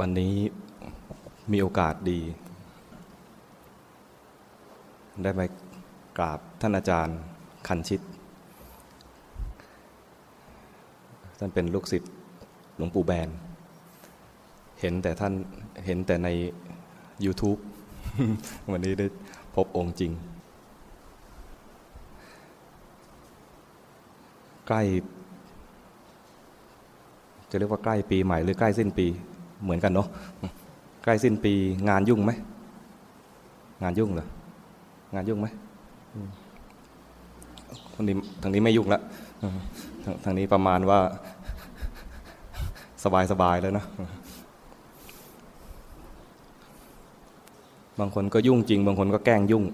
วันนี้มีโอกาสดี ได้ไปกราบท่านอาจารย์คันชิต ท่านเป็นลูกศิษย์หลวงปู่แบน เห็นแต่ท่านเห็นแต่ใน YouTube วันนี้ได้พบองค์จริง ใกล้ จะเรียกว่าใกล้ปีใหม่หรือใกล้สิ้นปี เหมือนกันเนาะใกล้สิ้นปีงานยุ่งไหมงานยุ่งเหรองานยุ่งไหมทางนี้ทางนี้ไม่ยุ่งละทางนี้ประมาณว่า สบายสบายแล้วนะบางคนก็ยุ่งจริง บางคนก็แกล้งยุ่ง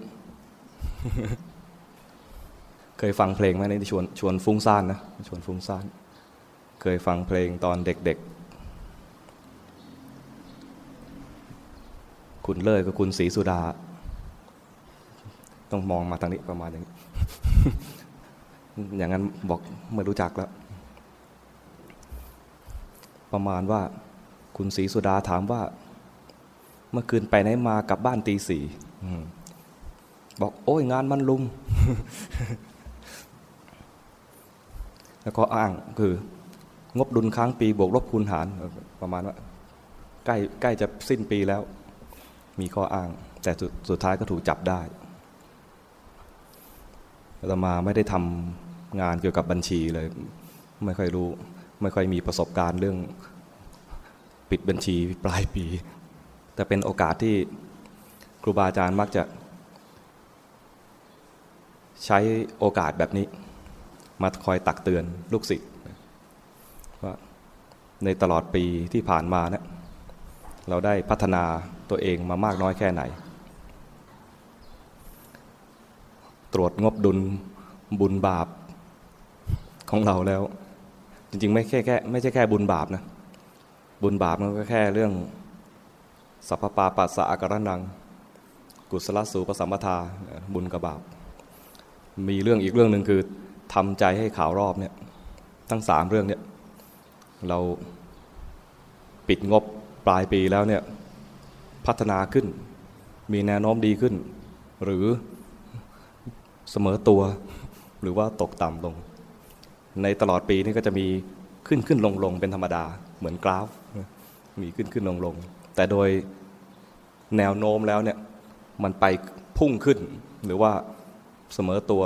เคยฟังเพลงไหมนี่ชวนชวนฟุ้งซ่านนะชวนฟุ้งซ่าน เคยฟังเพลงตอนเด็กๆ คุณเลิศกับคุณศรีสุดา ต้องมองมาทางนี้ประมาณอย่างนี้ อย่างนั้นบอกไม่รู้จักแล้ว ประมาณว่าคุณศรีสุดาถามว่า เมื่อคืนไปไหนมากลับบ้านตีสี่บอกโอ้ยงานมันลุม แล้วก็อ้างคือ งบดุลค้างปีบวกลบคูณหารประมาณว่าใกล้ใกล้จะสิ้นปีแล้ว มีข้ออ้าง แต่สุดท้ายก็ถูกจับได้เรามาไม่ได้ทำงานเกี่ยวกับบัญชีเลย ไม่ค่อยรู้ ไม่ค่อยมีประสบการณ์เรื่องปิดบัญชีปลายปี แต่เป็นโอกาสที่ครูบาอาจารย์มักจะ ใช้โอกาสแบบนี้ มาคอยตักเตือนลูกศิษย์ว่าในตลอดปีที่ผ่านมาเนะี่ย เราได้พัฒนาตัวเองมามากน้อยแค่ไหน ตรวจงบดุลบุญบาปของเราแล้ว จริงๆ ไม่แค่แค่ไม่ใช่แค่บุญบาปนะ บุญบาปมันก็แค่เรื่องสัพพปาปัสสะอาการนัง กุศลสูปสัมปทาบุญกับบาป มีเรื่องอีกเรื่องหนึ่งคือทำใจให้ข่าวรอบเนี่ยทั้งสามเรื่องเนี่ยเราปิดงบ ปลายปีแล้วเนี่ยพัฒนาขึ้น มีแนวโน้มดีขึ้น หรือเสมอตัวหรือว่าตกต่ำลง ในตลอดปีนี้ก็จะมีขึ้นขึ้นลงลงเป็นธรรมดาเหมือนกราฟ มีขึ้นขึ้นลงลงแต่โดยแนวโน้มแล้วเนี่ยมันไปพุ่งขึ้น หรือว่าเสมอตัว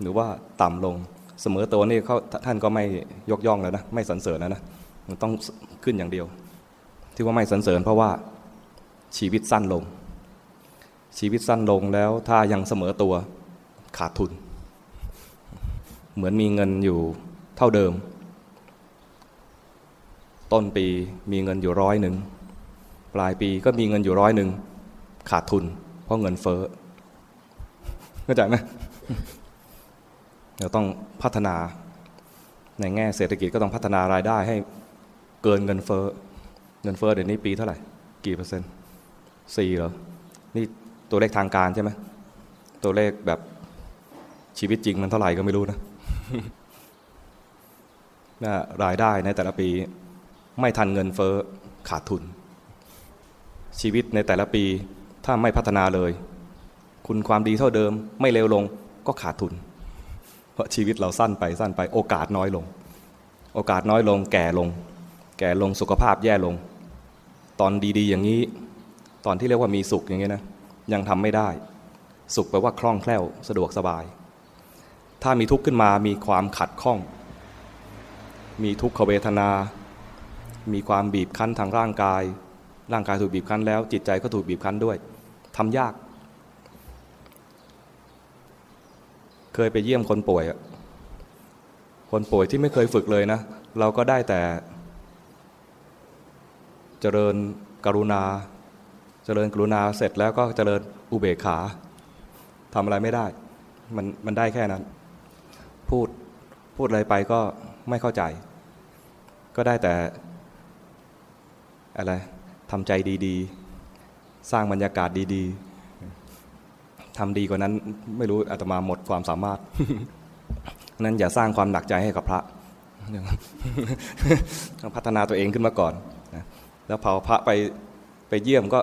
หรือว่าต่ำลง เสมอตัวนี่เขาท่านก็ไม่ยกย่องแล้วนะ ไม่สรรเสริญแล้วนะมันต้องขึ้นอย่างเดียว ที่ว่าไม่สรรเสริญเพราะว่าชีวิตสั้นลง ชีวิตสั้นลงแล้วถ้ายังเสมอตัวขาดทุน เหมือนมีเงินอยู่เท่าเดิม ต้นปีมีเงินอยู่ร้อยหนึ่งปลายปีก็มีเงินอยู่ร้อยหนึ่งขาดทุน เพราะเงินเฟ้อเข้าใจไหมเราต้องพัฒนาในแง่เศรษฐกิจก็ต้องพัฒนารายได้ให้เกินเงินเฟ้อ เงินเฟ้อเดี๋ยวนี้ปีเท่าไหร่ กี่เปอร์เซ็นต์สี่เหรอ นี่ตัวเลขทางการใช่ไหม ตัวเลขแบบชีวิตจริงมันเท่าไหร่ก็ไม่รู้นะนะรายได้ในแต่ละปีไม่ทันเงินเฟ้อขาดทุน ชีวิตในแต่ละปีถ้าไม่พัฒนาเลย คุณความดีเท่าเดิม ไม่เร็วลงก็ขาดทุน เพราะชีวิตเราสั้นไปสั้นไปโอกาสน้อยลง โอกาสน้อยลง แก่ลง แก่ลงสุขภาพแย่ลง ตอนดีๆ อย่างนี้ ตอนที่เรียกว่ามีสุขอย่างนี้นะยังทำไม่ได้ สุขแปลว่าคล่องแคล่วสะดวกสบาย ถ้ามีทุกข์ขึ้นมามีความขัดข้อง มีทุกขเวทนา มีความบีบคั้นทางร่างกาย ร่างกายถูกบีบคั้นแล้ว จิตใจก็ถูกบีบคั้นด้วยทำยาก เคยไปเยี่ยมคนป่วยคนป่วยที่ไม่เคยฝึกเลยนะ เราก็ได้แต่ เจริญกรุณา เจริญกรุณาเสร็จแล้วก็เจริญอุเบกขาทำอะไรไม่ได้ มันมันได้แค่นั้น พูดพูดอะไรไปก็ไม่เข้าใจ ก็ได้แต่อะไรทำใจดีๆ สร้างบรรยากาศดีๆทำดีกว่านั้นไม่รู้อาตมาหมดความสามารถนั้นอย่าสร้างความหนักใจให้กับพระต้องพัฒนาตัวเองขึ้นมาก่อน แล้วพอพระไปไปเยี่ยมก็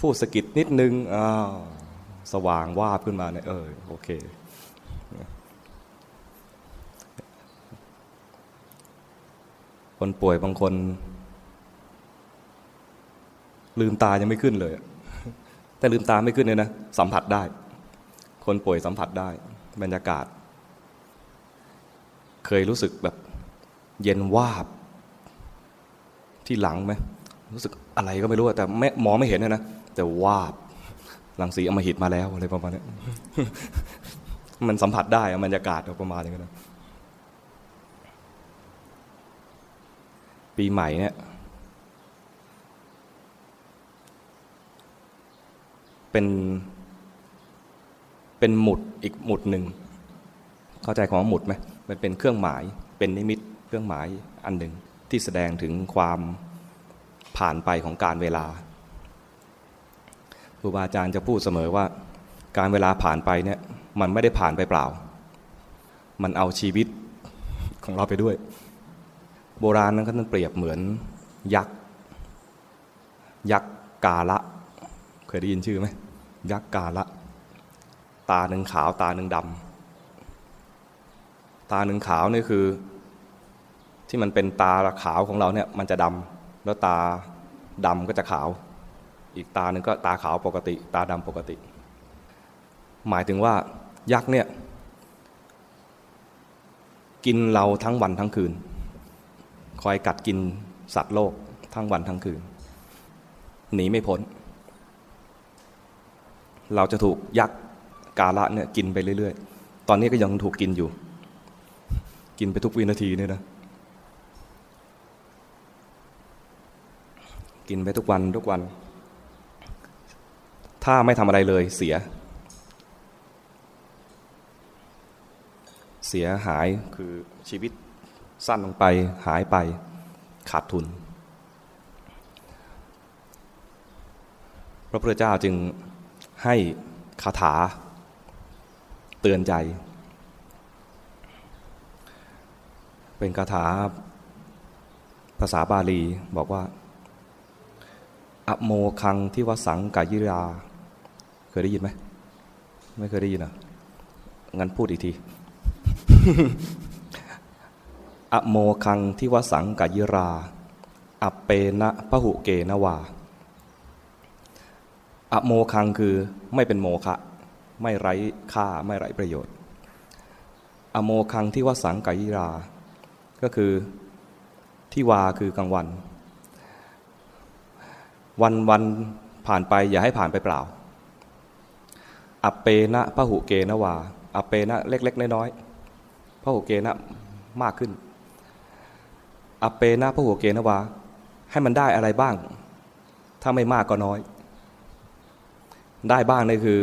พูดสกิดนิดนึงอ้าวสว่างวาบขึ้นมาเนี่ยเออโอเค คนป่วยบางคน ลืมตายังไม่ขึ้นเลย แต่ลืมตาไม่ขึ้นเลยนะสัมผัสได้ คนป่วยสัมผัสได้ บรรยากาศ เคยรู้สึกแบบเย็นวาบที่หลังไหม รู้สึกอะไรก็ไม่รู้แต่แม่หมอไม่เห็นนะแต่วาบหลังสีอมหิตมาแล้วอะไรประมาณนี้มันสัมผัสได้บรรยากาศประมาณอย่างนั้นปีใหม่เนี่ย เป็น เป็นหมุดอีกหมุดหนึ่ง เข้าใจของหมุดไหมมันเป็นเครื่องหมาย เป็นนิมิตเครื่องหมายอันหนึ่งที่แสดงถึงความ ผ่านไปของการเวลาครูบาอาจารย์จะพูดเสมอว่า การเวลาผ่านไปเนี่ยมันไม่ได้ผ่านไปเปล่า มันเอาชีวิตของเราไปด้วย โบราณนั้นก็ต้องเปรียบเหมือนยักษ์ยักษ์กาละ เคยได้ยินชื่อไหมยักษ์กาละ ตาหนึ่งขาวตาหนึ่งดำตาหนึ่งขาวนี่คือ ที่มันเป็นตาขาวของเราเนี่ยมันจะดำแล้วตา ดำก็จะขาว อีกตาหนึ่งก็ตาขาวปกติ ตาดำปกติ หมายถึงว่ายักษ์เนี่ย กินเราทั้งวันทั้งคืน คอยกัดกินสัตว์โลกทั้งวันทั้งคืน หนีไม่พ้น เราจะถูกยักษ์กาละเนี่ยกินไปเรื่อย ๆ ตอนนี้ก็ยังถูกกินอยู่ กินไปทุกวินาทีเนี่ยนะ กินไปทุกวันทุกวัน ถ้าไม่ทำอะไรเลยเสีย เสียหายคือชีวิตสั้นลงไปหายไปขาดทุน พระพุทธเจ้าจึงให้คาถาเตือนใจ เป็นคาถาภาษาบาลีบอกว่า อโมคังที่วสังกายิรา เคยได้ยินไหมไม่เคยได้ยินอะงั้นพูดอีกทีอโมคังที่วสังกายิรา อเปนะพหุเกนวาอโมคังคือไม่เป็นโมฆะไม่ไร้ค่าไม่ไร้ประโยชน์ อโมคังที่วสังกายิรา ก็คือที่วาคือกลางวัน วันวันผ่านไปอย่าให้ผ่านไปเปล่า อัปเปนะพระหุเกนะวา อัปเปนะเล็ก ๆ น้อยๆพระหุเกนะมากขึ้น อัปเปนะพระหุเกนะวา ให้มันได้อะไรบ้าง ถ้าไม่มากก็น้อย ได้บ้างนี่คือ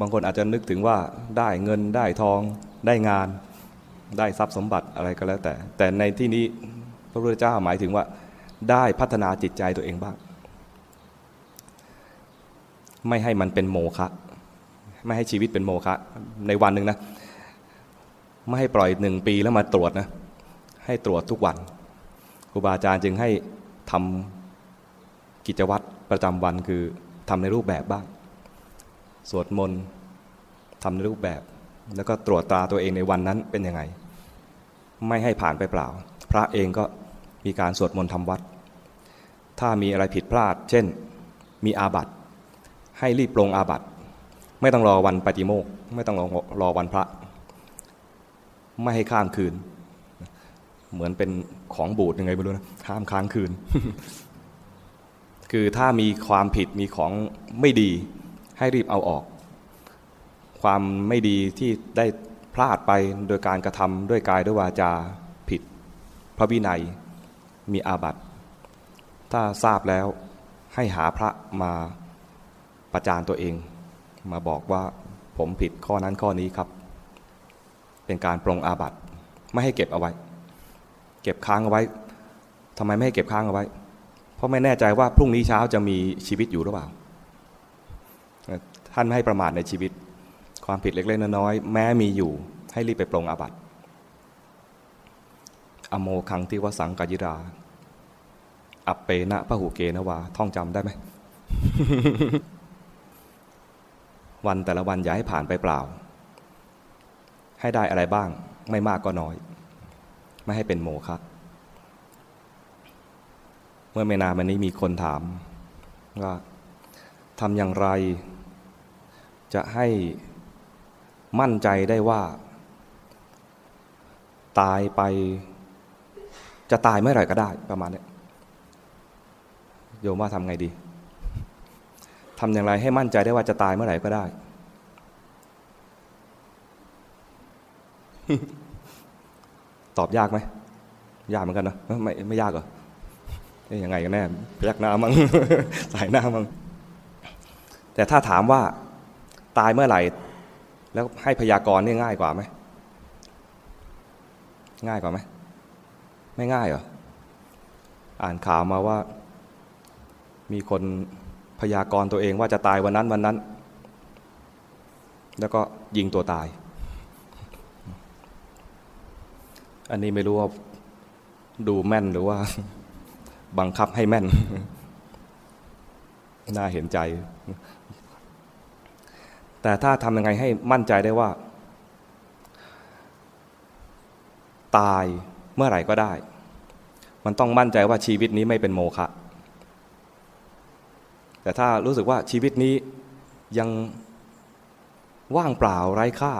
บางคนอาจจะนึกถึงว่าได้เงินได้ทองได้งาน ได้ทรัพย์สมบัติอะไรก็แล้วแต่ แต่ในที่นี้พระพุทธเจ้าหมายถึงว่า ได้พัฒนาจิตใจตัวเองบ้าง ไม่ให้มันเป็นโมฆะไม่ให้ชีวิตเป็นโมฆะในวันหนึ่งนะ ไม่ให้ปล่อยหนึ่งปีแล้วมาตรวจนะ ให้ตรวจทุกวันครูบาอาจารย์จึงให้ทำกิจวัตรประจำวันคือทำในรูปแบบบ้าง สวดมนต์ทำในรูปแบบ แล้วก็ตรวจตราตัวเองในวันนั้นเป็นยังไง ไม่ให้ผ่านไปเปล่า พระเองก็ มีการสวดมนต์ทำวัด ถ้ามีอะไรผิดพลาด เช่น มีอาบัตให้รีบปรงอาบัตไม่ต้องรอวันปฏิโมกไม่ต้องรอรอวันพระ ไม่ให้ข้ามคืน เหมือนเป็นของบูดยังไงไม่รู้นะห้ามค้างคืน คือถ้ามีความผิดมีของไม่ดี ให้รีบเอาออก ความไม่ดีที่ได้พลาดไปโดยการกระทำด้วยกายด้วยวาจาผิด พระวินัย มีอาบัติ ถ้าทราบแล้วให้หาพระมาประจานตัวเอง มาบอกว่าผมผิดข้อนั้นข้อนี้ครับ เป็นการปรงอาบัติไม่ให้เก็บเอาไว้ เก็บค้างเอาไว้ทำไมไม่ให้เก็บค้างเอาไว้ เพราะไม่แน่ใจว่าพรุ่งนี้เช้าจะมีชีวิตอยู่หรือเปล่า ท่านไม่ให้ประมาทในชีวิต ความผิดเล็กๆน้อยๆแม้มีอยู่ให้รีบไปปรงอาบัติ อโมคังที่วสังกายิรา อัปเปนะพระหูเกนวา ท่องจำได้ไหม วันแต่ละวันอย่าให้ผ่านไปเปล่า ให้ได้อะไรบ้าง ไม่มากก็น้อย ไม่ให้เป็นโมฆะเมื่อไม่นานมานี้มีคนถามว่าทำอย่างไร จะให้มั่นใจได้ว่า ตายไป จะตายเมื่อไหร่ก็ได้ประมาณนี้โยมว่าทำไงดีทำอย่างไรให้มั่นใจได้ว่าจะตายเมื่อไหร่ก็ได้ ตอบยากไหมยากเหมือนกันนะไม่ไม่ยากเหรอนี่ยังไงกันแน่พยักหน้ามั้งสายหน้ามั้งแต่ถ้าถามว่าตายเมื่อไหร่ แล้วให้พยากรณ์นี่ง่ายกว่าไหมง่ายกว่าไหม ไม่ง่ายเหรอ อ่านข่าวมาว่า มีคนพยากรณ์ตัวเองว่าจะตายวันนั้นวันนั้น แล้วก็ยิงตัวตาย อันนี้ไม่รู้ว่าดูแม่นหรือว่า บังคับให้แม่น น่าเห็นใจ แต่ถ้าทำยังไงให้มั่นใจได้ว่า ตาย เมื่อไหร่ก็ได้ มันต้องมั่นใจว่าชีวิตนี้ไม่เป็นโมฆะแต่ถ้ารู้สึกว่าชีวิตนี้ยังว่างเปล่าไร้ค่า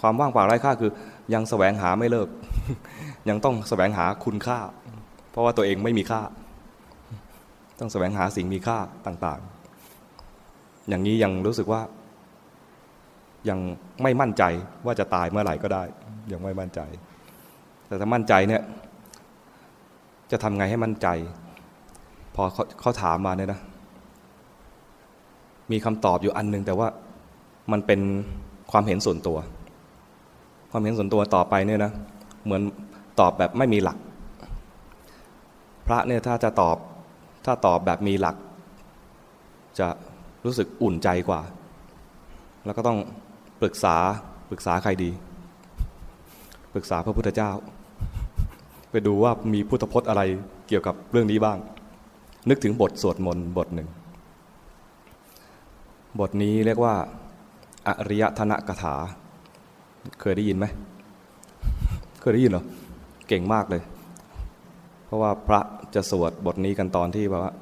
ความว่างเปล่าไร้ค่าคือ ยังแสวงหาไม่เลิก ยังต้องแสวงหาคุณค่า เพราะว่าตัวเองไม่มีค่า ต้องแสวงหาสิ่งมีค่าต่าง ๆ อย่างนี้ยังรู้สึกว่า ยังไม่มั่นใจว่าจะตายเมื่อไหร่ก็ได้ ยังไม่มั่นใจ แต่ถ้ามั่นใจเนี่ย จะทำไงให้มั่นใจ พอเขาเขาถามมาเนี่ยนะ มีคำตอบอยู่อันหนึ่งแต่ว่ามันเป็นความเห็นส่วนตัว ความเห็นส่วนตัวต่อไปเนี่ยนะ เหมือนตอบแบบไม่มีหลัก พระเนี่ยถ้าจะตอบถ้าตอบแบบมีหลัก จะรู้สึกอุ่นใจกว่า แล้วก็ต้องปรึกษาปรึกษาใครดี ปรึกษาพระพุทธเจ้า ไปดูว่ามีพุทธพจน์อะไรเกี่ยวกับเรื่องนี้บ้าง นึกถึงบทสวดมนต์บทหนึ่ง บทนี้เรียกว่า อริยธนกถา เคยได้ยินไหม เคยได้ยินเหรอ เก่งมากเลย เพราะว่าพระจะสวดบทนี้กันตอนที่แบบว่า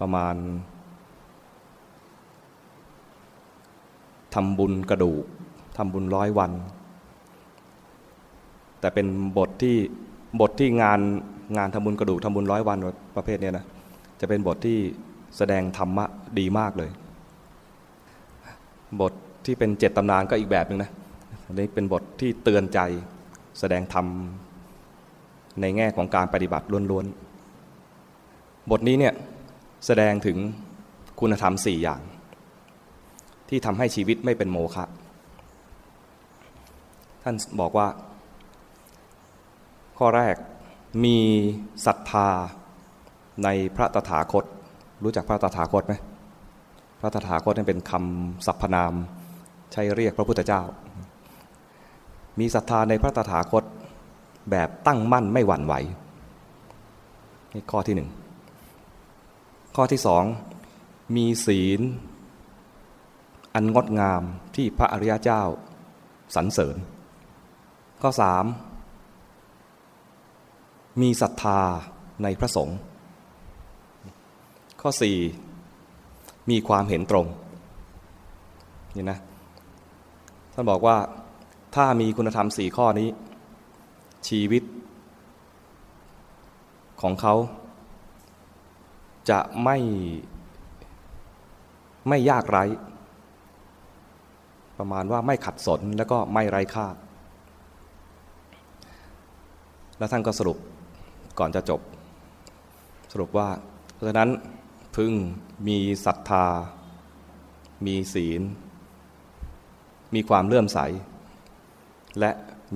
ประมาณทำบุญกระดูกทำบุญร้อยวัน แต่เป็นบทที่ บทที่งานงานทำบุญกระดูกทำบุญร้อยวันประเภทนี้นะจะเป็นบทที่แสดงธรรมะดีมากเลย บทที่เป็นเจ็ดตำนานก็อีกแบบหนึ่งนะอันนี้เป็นบทที่เตือนใจแสดงธรรมในแง่ของการปฏิบัติล้วนๆ บทนี้เนี่ยแสดงถึงคุณธรรมสี่อย่าง ที่ทำให้ชีวิตไม่เป็นโมฆะท่านบอกว่า ข้อแรกมีศรัทธาในพระตถาคต รู้จักพระตถาคตไหมพระตถาคตนี่เป็นคำสรรพนาม ใช้เรียกพระพุทธเจ้า มีศรัทธาในพระตถาคตแบบตั้งมั่นไม่หวั่นไหวนี่ข้อที่หนึ่งข้อที่สองมีศีล อันงดงามที่พระอริยเจ้าสรรเสริญ ข้อสาม มีศรัทธาในพระสงฆ์ข้อสี่มีความเห็นตรงนี่นะท่านบอกว่าถ้ามีคุณธรรมสี่ข้อนี้ ชีวิต ของเขา จะไม่ไม่ยากไร้ ประมาณว่าไม่ขัดสนแล้วก็ไม่ไร้ค่า แล้วท่านก็สรุป ก่อนจะจบ สรุปว่า เพราะฉะนั้นพึงมีศรัทธา มีศีล มีความเลื่อมใส และ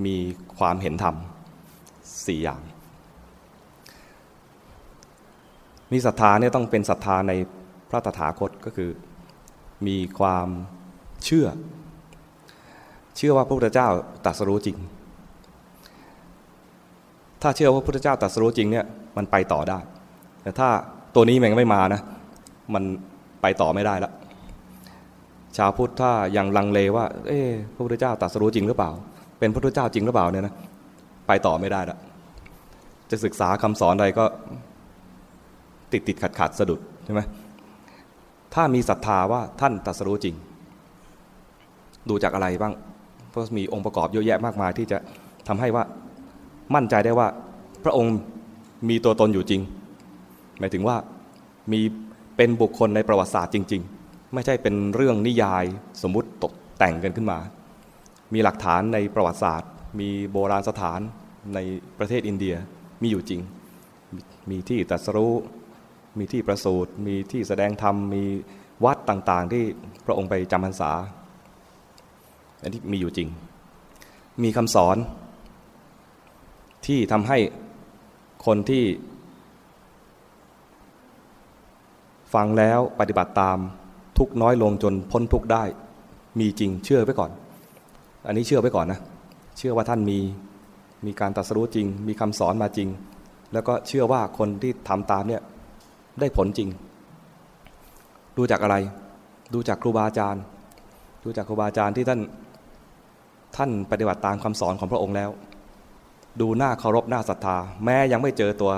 มีความเห็นธรรมสี่อย่าง มีศรัทธาเนี่ยต้องเป็นศรัทธาในพระตถาคตก็คือ มีความเชื่อ เชื่อว่าพระพุทธเจ้าตรัสรู้จริง ถ้าเชื่อว่าพระพุทธเจ้าตรัสรู้จริงเนี่ยมันไปต่อได้ แต่ถ้าตัวนี้มันไม่มานะ มันไปต่อไม่ได้แล้วชาวพุทธถ้ายังลังเลว่า เอ๊พระพุทธเจ้าตรัสรู้จริงหรือเปล่า เป็นพระพุทธเจ้าจริงหรือเปล่าเนี่ยนะไปต่อไม่ได้ละจะศึกษาคำสอนใดก็ติดติดขัดขัดสะดุดใช่ไหมถ้ามีศรัทธาว่าท่านตรัสรู้จริง ดูจากอะไรบ้าง เพราะมีองค์ประกอบเยอะแยะมากมายที่จะทำให้ว่า มั่นใจได้ว่า พระองค์มีตัวตนอยู่จริง หมายถึงว่ามีเป็นบุคคลในประวัติศาสตร์จริง ๆ ไม่ใช่เป็นเรื่องนิยายสมมุติตกแต่งกันขึ้นมา มีหลักฐานในประวัติศาสตร์ มีโบราณสถานในประเทศอินเดียมีอยู่จริง มีที่ตัสรู้มีที่ประสูติมีที่แสดงธรรม มีวัดต่างๆ ที่พระองค์ไปจำพรรษาอันนี้มีอยู่จริง มีคำสอน ที่ทำให้คนที่ฟังแล้วปฏิบัติตามทุกน้อยลงจนพ้นทุกได้ มีจริงเชื่อไว้ก่อน อันนี้เชื่อไว้ก่อนนะ เชื่อว่าท่านมีมีการตรัสรู้จริง มีคำสอนมาจริง แล้วก็เชื่อว่าคนที่ทำตามเนี่ยได้ผลจริง ดูจากอะไร ดูจากครูบาอาจารย์ ดูจากครูบาอาจารย์ที่ท่านท่านปฏิบัติตามคำสอนของพระองค์แล้ว ดูหน้าเคารพหน้าศรัทธา แม้ยังไม่เจอตัว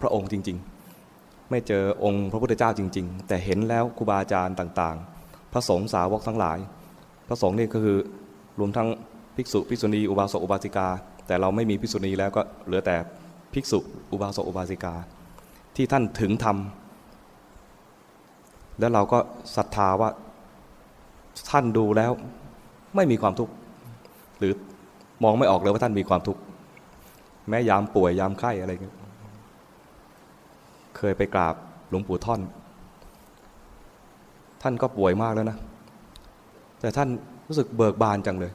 พระองค์จริง ๆ ไม่เจอองค์พระพุทธเจ้าจริง ๆ แต่เห็นแล้วครูบาอาจารย์ต่างๆ พระสงฆ์สาวกทั้งหลาย พระสงฆ์นี่ก็คือรวมทั้งภิกษุภิกษุณีอุบาสกอุบาสิกา แต่เราไม่มีภิกษุณีแล้วก็เหลือแต่ภิกษุอุบาสกอุบาสิกา ที่ท่านถึงธรรมแล้วเราก็ศรัทธาว่าท่านดูแล้วไม่มีความทุกข์หรือ มองไม่ออกเลยว่าท่านมีความทุกข์แม้ยามป่วยยามไข้อะไรเงี้ยเคยไปกราบหลวงปู่ท่อน ท่านก็ป่วยมากแล้วนะ แต่ท่านรู้สึกเบิกบานจังเลย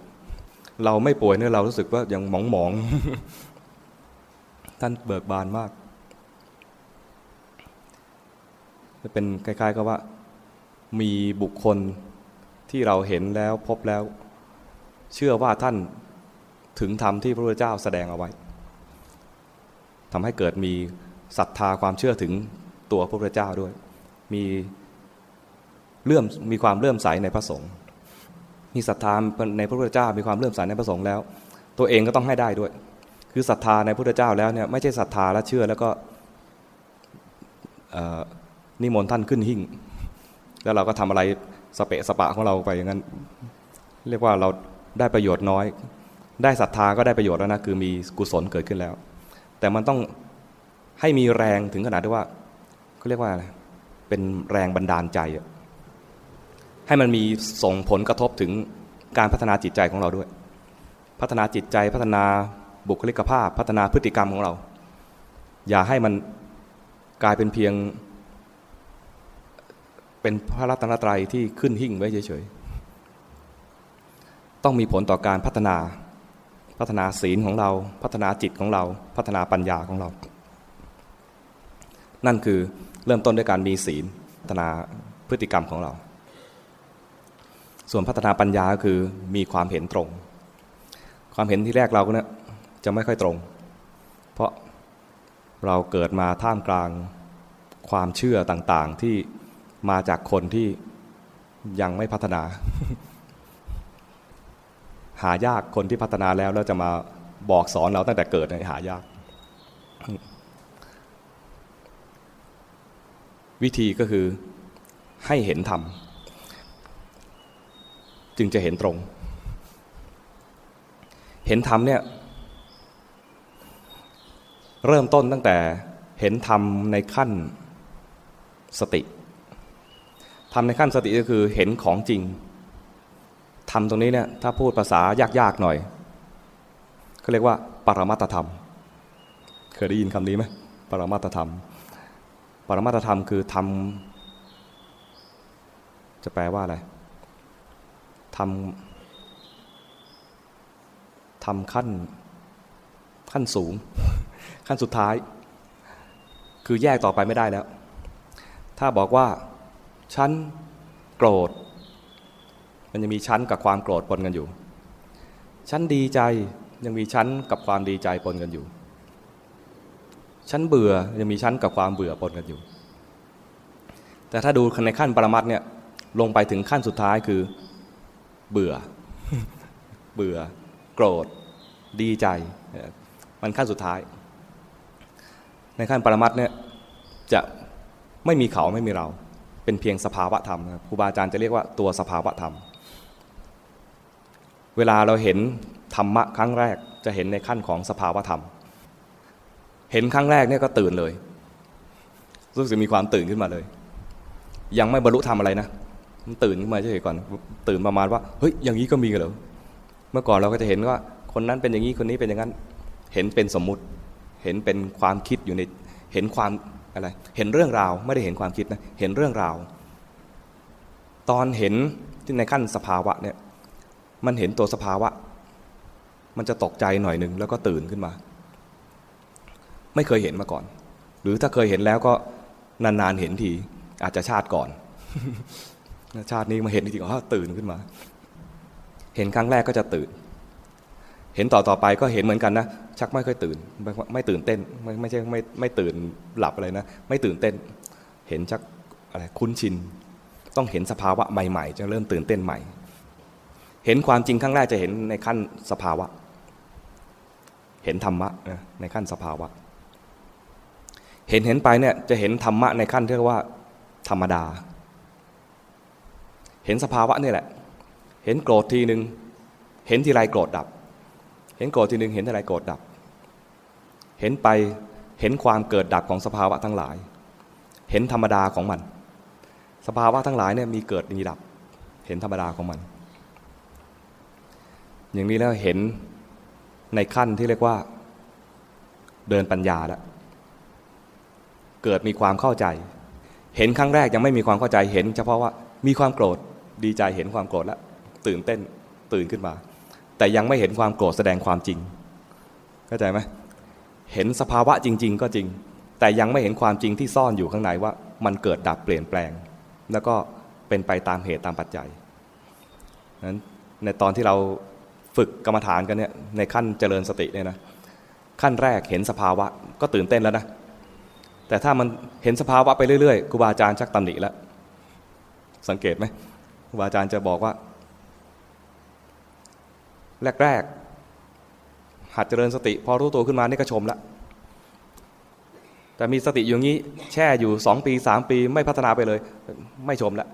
เราไม่ป่วยเนี่ยเรารู้สึกว่ายังหมองหมองท่านเบิกบานมากเป็นคล้ายๆกับว่า มีบุคคลที่เราเห็นแล้วพบแล้ว เชื่อว่าท่าน ถึงธรรมที่พระพุทธเจ้าแสดงเอาไว้ทำให้เกิดมีศรัทธาความเชื่อถึงตัวพระพุทธเจ้าด้วย มีเลื่อมมีความเลื่อมใสในพระสงฆ์มีศรัทธาในพระพุทธเจ้า มีความเลื่อมใสในพระสงฆ์แล้ว ตัวเองก็ต้องให้ได้ด้วย คือศรัทธาในพระพุทธเจ้าแล้วเนี่ยไม่ใช่ศรัทธาและเชื่อแล้วก็นิมนต์ท่านขึ้นหิ่ง แล้วเราก็ทำอะไรสเปะสปะของเราไปอย่างนั้น เรียกว่าเราได้ประโยชน์น้อย ได้ศรัทธาก็ได้ประโยชน์แล้วนะคือมีกุศลเกิดขึ้นแล้ว แต่มันต้องให้มีแรงถึงขนาดที่ว่าเขาเรียกว่าอะไรเป็นแรงบันดาลใจ ให้มันมีส่งผลกระทบถึงการพัฒนาจิตใจของเราด้วย พัฒนาจิตใจพัฒนาบุคลิกภาพ พัฒนาพฤติกรรมของเรา อย่าให้มันกลายเป็นเพียง เป็นพระรัตนตรัยที่ขึ้นหิ่งไว้เฉยๆต้องมีผลต่อการพัฒนา พัฒนาศีลของเรา พัฒนาจิตของเรา พัฒนาปัญญาของเรา นั่นคือเริ่มต้นด้วยการมีศีล พัฒนาพฤติกรรมของเรา ส่วนพัฒนาปัญญาคือมีความเห็นตรง ความเห็นที่แรกเราเนี่ยจะไม่ค่อยตรง เพราะเราเกิดมาท่ามกลางความเชื่อต่างๆที่มาจากคนที่ยังไม่พัฒนา หายากคนที่พัฒนาแล้วแล้วจะมาบอกสอนเราตั้งแต่เกิดเนี่ยหายาก วิธีก็คือให้เห็นธรรมจึงจะเห็นตรง เห็นธรรมเนี่ย เริ่มต้นตั้งแต่เห็นธรรมในขั้นสติทำในขั้นสติก็คือเห็นของจริง ทำตรงนี้เนี่ยถ้าพูดภาษายากๆหน่อยก็เรียกว่า ปรมัตธรรม เคยได้ยินคำนี้ไหมปรมัตธรรม ปรมัตธรรมคือทำจะแปลว่าอะไรทำทำขั้นขั้นสูง ขั้นสุดท้าย คือแยกต่อไปไม่ได้แล้ว ถ้าบอกว่า ฉันโกรธ มันจะมีชั้นกับความโกรธปนกันอยู่ฉันดีใจยังมีชั้นกับความดีใจปนกันอยู่ ชั้นเบื่อยังมีชั้นกับความเบื่อปนกันอยู่ แต่ถ้าดูในขั้นปรมัตเนี่ยลงไปถึงขั้นสุดท้ายคือ เบื่อ เบื่อ โกรธ ดีใจ มันขั้นสุดท้าย ในขั้นปรมัตเนี่ยจะไม่มีเขาไม่มีเรา เป็นเพียงสภาวะธรรมครูบาอาจารย์จะเรียกว่าตัวสภาวะธรรม เวลาเราเห็นธรรมะครั้งแรกจะเห็นในขั้นของสภาวะธรรม เห็นครั้งแรกเนี่ยก็ตื่นเลย รู้สึกมีความตื่นขึ้นมาเลย ยังไม่บรรลุธรรมอะไรนะมันตื่นขึ้นมาเฉยๆก่อน ตื่นประมาณว่าเฮ้ยอย่างนี้ก็มีกันเหรอเมื่อก่อนเราก็จะเห็นว่าคนนั้นเป็นอย่างนี้คนนี้เป็นอย่างนั้น เห็นเป็นสมมุติ เห็นเป็นความคิดอยู่ในเห็นความอะไร เห็นเรื่องราวไม่ได้เห็นความคิดนะเห็นเรื่องราว ตอนเห็นที่ในขั้นสภาวะเนี่ย มันเห็นตัวสภาวะ มันจะตกใจหน่อยหนึ่งแล้วก็ตื่นขึ้นมา ไม่เคยเห็นมาก่อน หรือถ้าเคยเห็นแล้วก็นานๆเห็นที อาจจะชาติก่อน ชาตินี้มาเห็นจริงๆอ๋อตื่นขึ้นมา เห็นครั้งแรกก็จะตื่น เห็นต่อต่อไปก็เห็นเหมือนกันนะ ชักไม่ค่อยตื่น ไม่ตื่นเต้น ไม่ไม่ใช่ไม่ไม่ตื่นหลับอะไรนะ ไม่ตื่นเต้น เห็นชักอะไรคุ้นชิน ต้องเห็นสภาวะใหม่ๆจะเริ่มตื่นเต้นใหม่ เห็นความจริงครั้งแรกจะเห็นในขั้นสภาวะ เห็นธรรมะในขั้นสภาวะ เห็นเห็นไปเนี่ยจะเห็นธรรมะในขั้นที่เรียกว่า ธรรมดา เห็นสภาวะนี่แหละ เห็นโกรธทีหนึ่งเห็นทีไรโกรธดับ เห็นโกรธทีหนึ่งเห็นทีไรโกรธดับ เห็นไปเห็นความเกิดดับของสภาวะทั้งหลาย เห็นธรรมดาของมัน สภาวะทั้งหลายเนี่ยมีเกิดมีดับ เห็นธรรมดาของมัน อย่างนี้แล้วเห็นในขั้นที่เรียกว่า เดินปัญญาแล้วเกิดมีความเข้าใจ เห็นครั้งแรกยังไม่มีความเข้าใจเห็น เฉพาะว่ามีความโกรธดีใจเห็นความโกรธแล้วตื่นเต้นตื่นขึ้นมา แต่ยังไม่เห็นความโกรธแสดงความจริงเข้าใจไหมเห็นสภาวะจริง ๆ ก็จริง แต่ยังไม่เห็นความจริงที่ซ่อนอยู่ข้างในว่ามันเกิดดับเปลี่ยนแปลง แล้วก็เป็นไปตามเหตุตามปัจจัยนั้นในตอนที่เรา ฝึกกรรมฐานกันเนี่ยในขั้นเจริญสติเนี่ยนะขั้นแรกเห็นสภาวะก็ตื่นเต้นแล้วนะแต่ถ้ามันเห็นสภาวะไปเรื่อยๆครูบาอาจารย์ชักตำหนิแล้วสังเกตไหมครูบาอาจารย์จะบอกว่า แรกๆหัดเจริญสติ พอรู้ตัวขึ้นมานี่ก็ชมแล้วแต่มีสติอย่างนี้ แช่อยู่สองปีสามปี ไม่พัฒนาไปเลย ไม่ชมแล้ว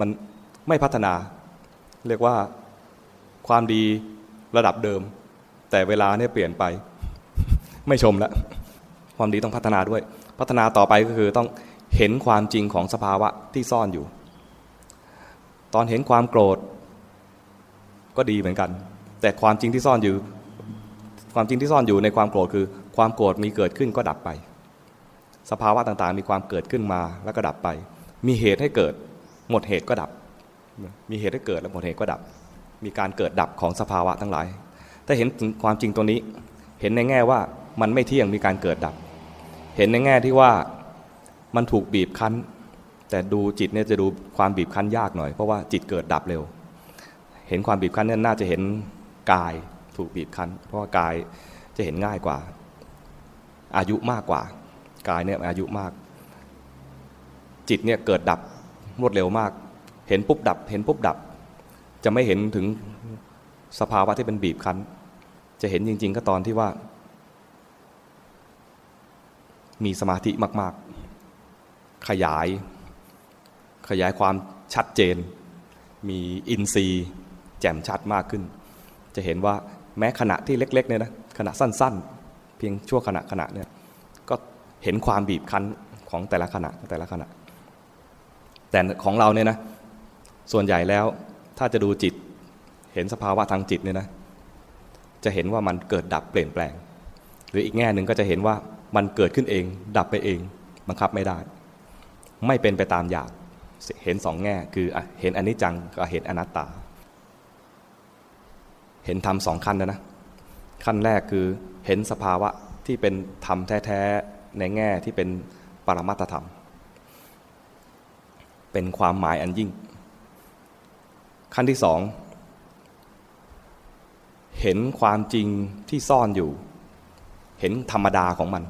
มันไม่พัฒนา เรียกว่า ความดีระดับเดิม แต่เวลาเนี่ยเปลี่ยนไป ไม่ชมแล้วความดีต้องพัฒนาด้วย พัฒนาต่อไปก็คือต้องเห็นความจริงของสภาวะที่ซ่อนอยู่ ตอนเห็นความโกรธ ก็ดีเหมือนกัน แต่ความจริงที่ซ่อนอยู่ ความจริงที่ซ่อนอยู่ในความโกรธคือ ความโกรธมีเกิดขึ้นก็ดับไป สภาวะต่างๆ มีความเกิดขึ้นมาแล้วก็ดับไป มีเหตุให้เกิด หมดเหตุก็ดับ มีเหตุให้เกิดแล้วหมดเหตุก็ดับ มีการเกิดดับของสภาวะทั้งหลาย ถ้าเห็นความจริงตัวนี้ เห็นในแง่ว่ามันไม่เที่ยงมีการเกิดดับ เห็นในแง่ที่ว่ามันถูกบีบคั้น แต่ดูจิตเนี่ยจะดูความบีบคั้นยากหน่อย เพราะว่าจิตเกิดดับเร็ว เห็นความบีบคั้นเนี่ยน่าจะเห็นกายถูกบีบคั้น เพราะว่ากายจะเห็นง่ายกว่า อายุมากกว่า กายเนี่ยอายุมาก จิตเนี่ยเกิดดับรวดเร็วมาก เห็นปุ๊บดับ เห็นปุ๊บดับ จะไม่เห็นถึงสภาวะที่เป็นบีบคั้น จะเห็นจริง ๆ ก็ตอนที่ว่า มีสมาธิมาก ๆ ขยาย ขยายความชัดเจน มีอินทรีย์ แจ่มชัดมากขึ้น จะเห็นว่าแม้ขณะที่เล็ก ๆ เนี่ยนะขณะสั้น ๆ เพียงชั่วขณะขณะเนี่ยก็เห็นความบีบคั้นของแต่ละขณะแต่ละขณะ แต่ของเราเนี่ยนะส่วนใหญ่แล้ว ถ้าจะดูจิตเห็นสภาวะทางจิตเนี่ยนะ จะเห็นว่ามันเกิดดับเปลี่ยนแปลง หรืออีกแง่หนึ่งก็จะเห็นว่ามันเกิดขึ้นเอง ดับไปเองบังคับไม่ได้ ไม่เป็นไปตามอยากเห็นสองแง่คือเห็นอนิจจังกับเห็นอนัตตา เห็นธรรมสองขั้นนะนะขั้นแรกคือเห็นสภาวะที่เป็นธรรมแท้ๆในแง่ที่เป็นปรมัตธรรม เป็นความหมายอันยิ่ง ขั้นที่สองเห็นความจริงที่ซ่อนอยู่ เห็นธรรมดาของมัน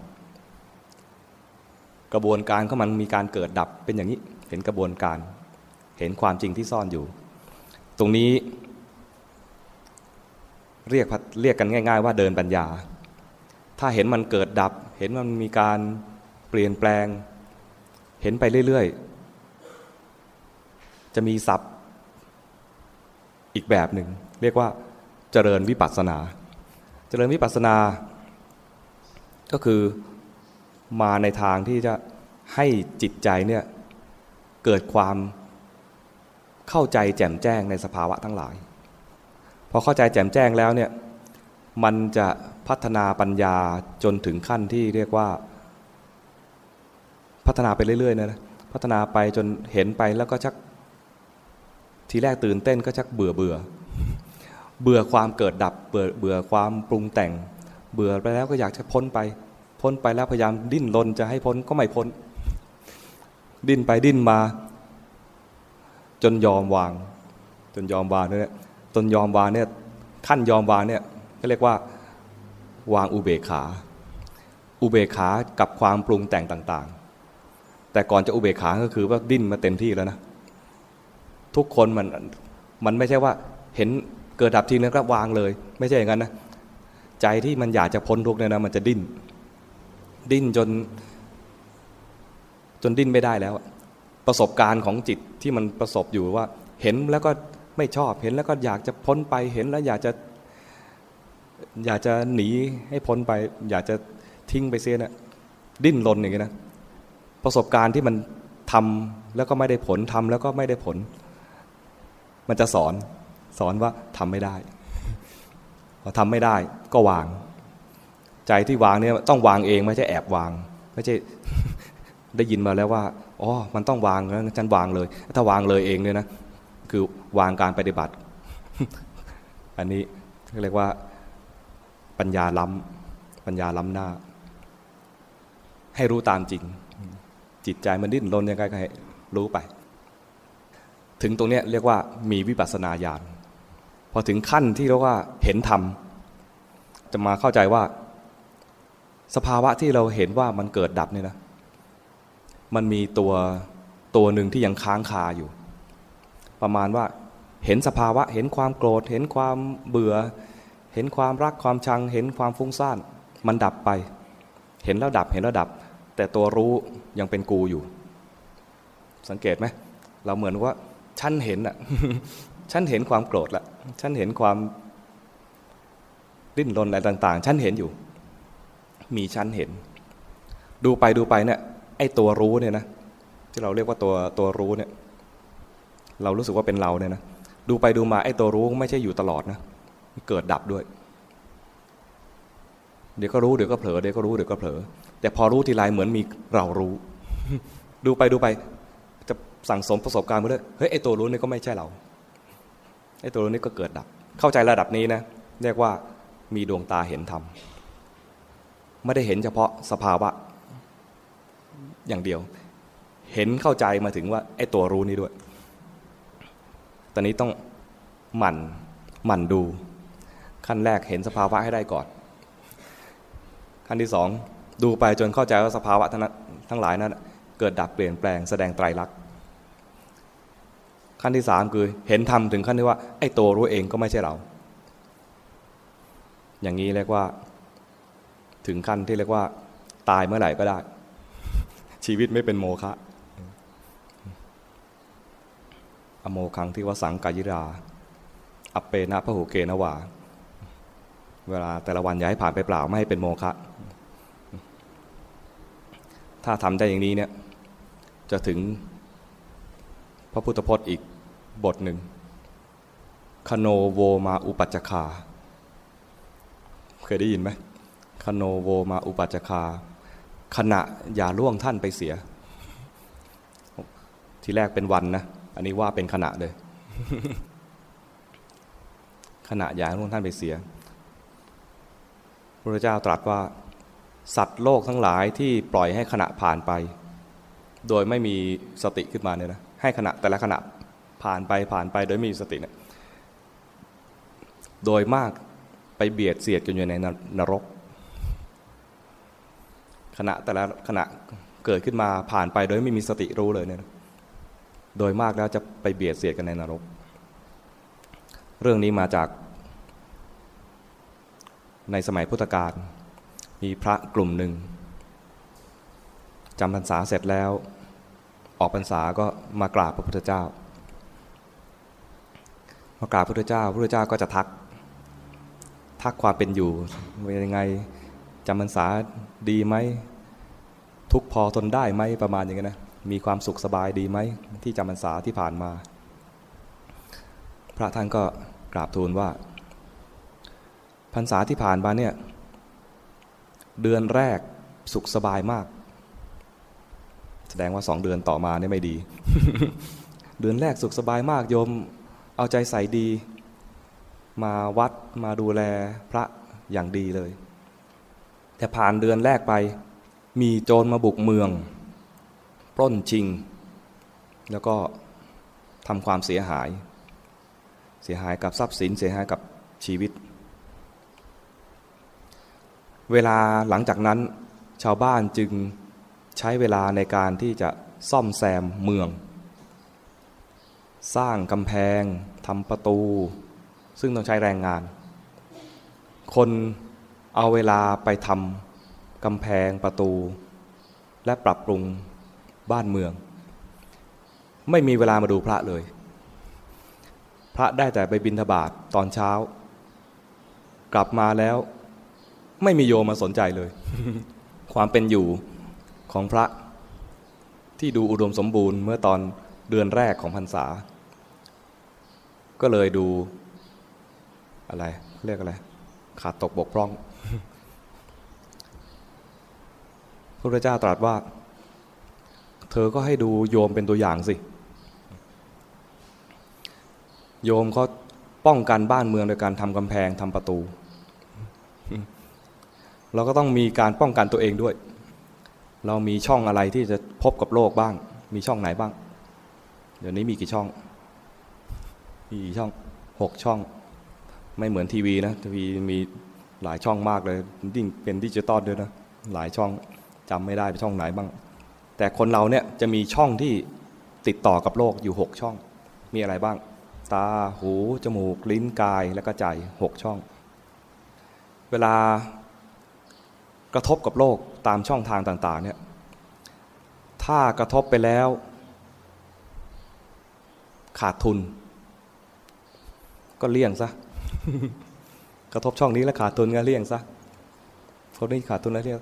กระบวนการของมันมีการเกิดดับเป็นอย่างนี้ เห็นกระบวนการ เห็นความจริงที่ซ่อนอยู่ ตรงนี้เรียกเรียกกันง่าย ๆ ว่าเดินปัญญา ถ้าเห็นมันเกิดดับ เห็นมันมีการเปลี่ยนแปลง เห็นไปเรื่อย ๆ จะมีศัพท์ อีกแบบหนึ่งเรียกว่าเจริญวิปัสสนา เจริญวิปัสสนา ก็คือมาในทางที่จะให้จิตใจเนี่ยเกิดความเข้าใจแจ่มแจ้งในสภาวะทั้งหลาย พอเข้าใจแจ่มแจ้งแล้วเนี่ยมันจะพัฒนาปัญญาจนถึงขั้นที่เรียกว่า พัฒนาไปเรื่อยๆนะพัฒนาไปจนเห็นไปแล้วก็ชัก ทีแรกตื่นเต้นก็ชักเบื่อเบื่อ เบื่อความเกิดดับ เบื่อเบื่อความปรุงแต่ง เบื่อไปแล้วก็อยากจะพ้นไป พ้นไปแล้วพยายามดิ้นรนจะให้พ้นก็ไม่พ้น ดิ้นไปดิ้นมา จนยอมวาง จนยอมวางเนี่ยจนยอมวางเนี่ยขั้นยอมวางเนี่ยก็เรียกว่าวางอุเบกขา อุเบกขากับความปรุงแต่งต่าง ๆ แต่ก่อนจะอุเบกขาก็คือว่าดิ้นมาเต็มที่แล้วนะ ทุกคนมันมันไม่ใช่ว่าเห็นเกิดดับทีนึงก็วางเลย ไม่ใช่อย่างนั้นนะใจที่มันอยากจะพ้นทุกเนี่ยนะมันจะดิ้น ดิ้นจน จนดิ้นไม่ได้แล้ว ประสบการณ์ของจิตที่มันประสบอยู่ว่า เห็นแล้วก็ไม่ชอบเห็นแล้วก็อยากจะพ้นไปเห็นแล้วอยากจะอยากจะหนีให้พ้นไป อยากจะทิ้งไปเสียนะดิ้นรนอย่างนี้นะประสบการณ์ที่มันทำแล้วก็ไม่ได้ผลทำแล้วก็ไม่ได้ผล มันจะสอนสอนว่าทำไม่ได้พอทำไม่ได้ก็วาง ใจที่วางเนี่ยต้องวางเองไม่ใช่แอบวางไม่ใช่ได้ยินมาแล้วว่าอ๋อมันต้องวางแล้วฉันวางเลย ถ้าวางเลยเองเนี่ยนะคือวางการปฏิบัติ อันนี้เรียกว่าปัญญาล้ำปัญญาล้ำหน้า ให้รู้ตามจริง จิตใจมันดิ้นรนยังไงก็ให้รู้ไป ถึงตรงนี้เรียกว่ามีวิปัสสนาญาณพอถึงขั้นที่เรียกว่าเห็นธรรมจะมาเข้าใจว่า สภาวะที่เราเห็นว่ามันเกิดดับเนี่ยนะมันมีตัวตัวหนึ่งที่ยังค้างคาอยู่ ประมาณว่าเห็นสภาวะ เห็นความโกรธ เห็นความเบื่อ เห็นความรักความชัง เห็นความฟุ้งซ่าน มันดับไป เห็นแล้วดับเห็นแล้วดับ แต่ตัวรู้ยังเป็นกูอยู่ สังเกตไหมเราเหมือนว่า ฉันเห็นอะฉันเห็นความโกรธละฉันเห็นความดิ้นรนอะไรต่าง ๆ ฉันเห็นอยู่ มีฉันเห็น ดูไปดูไปเนี่ยไอ้ตัวรู้เนี่ยนะที่เราเรียกว่าตัวตัวรู้เนี่ย เรารู้สึกว่าเป็นเราเนี่ยนะดูไปดูมาไอ้ตัวรู้ไม่ใช่อยู่ตลอดนะเกิดดับด้วย เดี๋ยวก็รู้เดี๋ยวก็เผลอเดี๋ยวก็รู้เดี๋ยวก็เผลอ แต่พอรู้ทีไรเหมือนมีเรารู้ ดูไปดูไป สั่งสมประสบการณ์มาด้วยเฮ้ยไอตัวรู้นี่ก็ไม่ใช่เราไอตัวรู้นี่ก็เกิดดับ เข้าใจระดับนี้นะเรียกว่ามีดวงตาเห็นธรรมไม่ได้เห็นเฉพาะสภาวะ อย่างเดียว เห็นเข้าใจมาถึงว่าไอตัวรู้นี้ด้วย ตอนนี้ต้องหมั่นหมั่นดู ขั้นแรกเห็นสภาวะให้ได้ก่อน ขั้นที่สองดูไปจนเข้าใจว่าสภาวะทั้งทั้งหลายนั้นเกิดดับเปลี่ยนแปลงแสดงไตรลักษณ์ ขั้นที่สามคือเห็นธรรมถึงขั้นที่ว่า ไอ้ตัวรู้เองก็ไม่ใช่เรา อย่างนี้เรียกว่า ถึงขั้นที่เรียกว่า ตายเมื่อไหร่ก็ได้ ชีวิตไม่เป็นโมฆะอโมคังที่วสังกายิรา อัปเปนะพระหูเกนวา เวลาแต่ละวันย้ายผ่านไปเปล่า ไม่ให้เป็นโมฆะถ้าทำได้อย่างนี้เนี่ย จะถึง พระพุทธพจน์อีกบทหนึ่ง คโนโวมาอุปัจจคา เคยได้ยินไหมคโนโวมาอุปัจจคา ขณะอย่าล่วงท่านไปเสีย ที่แรกเป็นวันนะ อันนี้ว่าเป็นขณะเลย ขณะอย่าล่วงท่านไปเสีย พระเจ้าตรัสว่า สัตว์โลกทั้งหลายที่ปล่อยให้ขณะผ่านไป โดยไม่มีสติขึ้นมาเนี่ยนะ ให้ขณะแต่ละขณะผ่านไปผ่านไปโดยไม่มีสติเนี่ยโดยมากไปเบียดเสียดกันอยู่ในนรก ขณะแต่ละขณะเกิดขึ้นมาผ่านไปโดยไม่มีสติรู้เลยเนี่ยโดยมากแล้วจะไปเบียดเสียดกันในนรก เรื่องนี้มาจากในสมัยพุทธกาลมีพระกลุ่มหนึ่งจำพรรษาเสร็จแล้ว ออกพรรษาก็มากราบพระพุทธเจ้ามากราบพระพุทธเจ้าพระพุทธเจ้าก็จะทัก ทักความเป็นอยู่เป็นยังไงจำพรรษาดีไหมทุกพอทนได้ไหมประมาณอย่างนี้นะมีความสุขสบายดีไหมที่จำพรรษาที่ผ่านมา พระท่านก็กราบทูลว่า พรรษาที่ผ่านมาเนี่ยเดือนแรกสุขสบายมาก แสดงว่าสองเดือนต่อมาเนี่ยไม่ดี เดือนแรกสุขสบายมากโยม เอาใจใส่ดี มาวัดมาดูแลพระอย่างดีเลย แต่ผ่านเดือนแรกไป มีโจรมาบุกเมือง ปล้นชิง แล้วก็ทำความเสียหาย เสียหายกับทรัพย์สินเสียหายกับชีวิต เวลาหลังจากนั้นชาวบ้านจึง ใช้เวลาในการที่จะซ่อมแซมเมือง สร้างกำแพงทำประตู ซึ่งต้องใช้แรงงาน คนเอาเวลาไปทำกำแพงประตู และปรับปรุงบ้านเมือง ไม่มีเวลามาดูพระเลย พระได้แต่ไปบินทบาทตอนเช้า กลับมาแล้ว ไม่มีโยมมาสนใจเลย ความเป็นอยู่ ของพระที่ดูอุดมสมบูรณ์เมื่อตอนเดือนแรกของพรรษา ก็เลยดูอะไรเรียกอะไร ขาดตกบกพร่อง พระพุทธเจ้าตรัสว่า เธอก็ให้ดูโยมเป็นตัวอย่างสิ โยมเขาป้องกันบ้านเมืองโดยการทำกำแพงทำประตู เราก็ต้องมีการป้องกันตัวเองด้วย เรามีช่องอะไรที่จะพบกับโลกบ้าง มีช่องไหนบ้าง เดี๋ยวนี้มีกี่ช่อง มีกี่ช่องหกช่อง ไม่เหมือนทีวีนะทีวีมีหลายช่องมากเลยยิ่งเป็นดิจิตอลด้วยนะหลายช่องจำไม่ได้เป็นช่องไหนบ้าง แต่คนเราเนี่ยจะมีช่องที่ติดต่อกับโลกอยู่หกช่อง มีอะไรบ้าง ตาหู จมูก ลิ้นกายและก็ใจหกช่อง เวลากระทบกับโลก ตามช่องทางต่างๆเนี่ยถ้ากระทบไปแล้ว ขาดทุน ก็เลี่ยงซะกระทบช่องนี้แล้วขาดทุนก็เลี่ยงซะคนนี้ขาดทุนแล้วเลี่ยง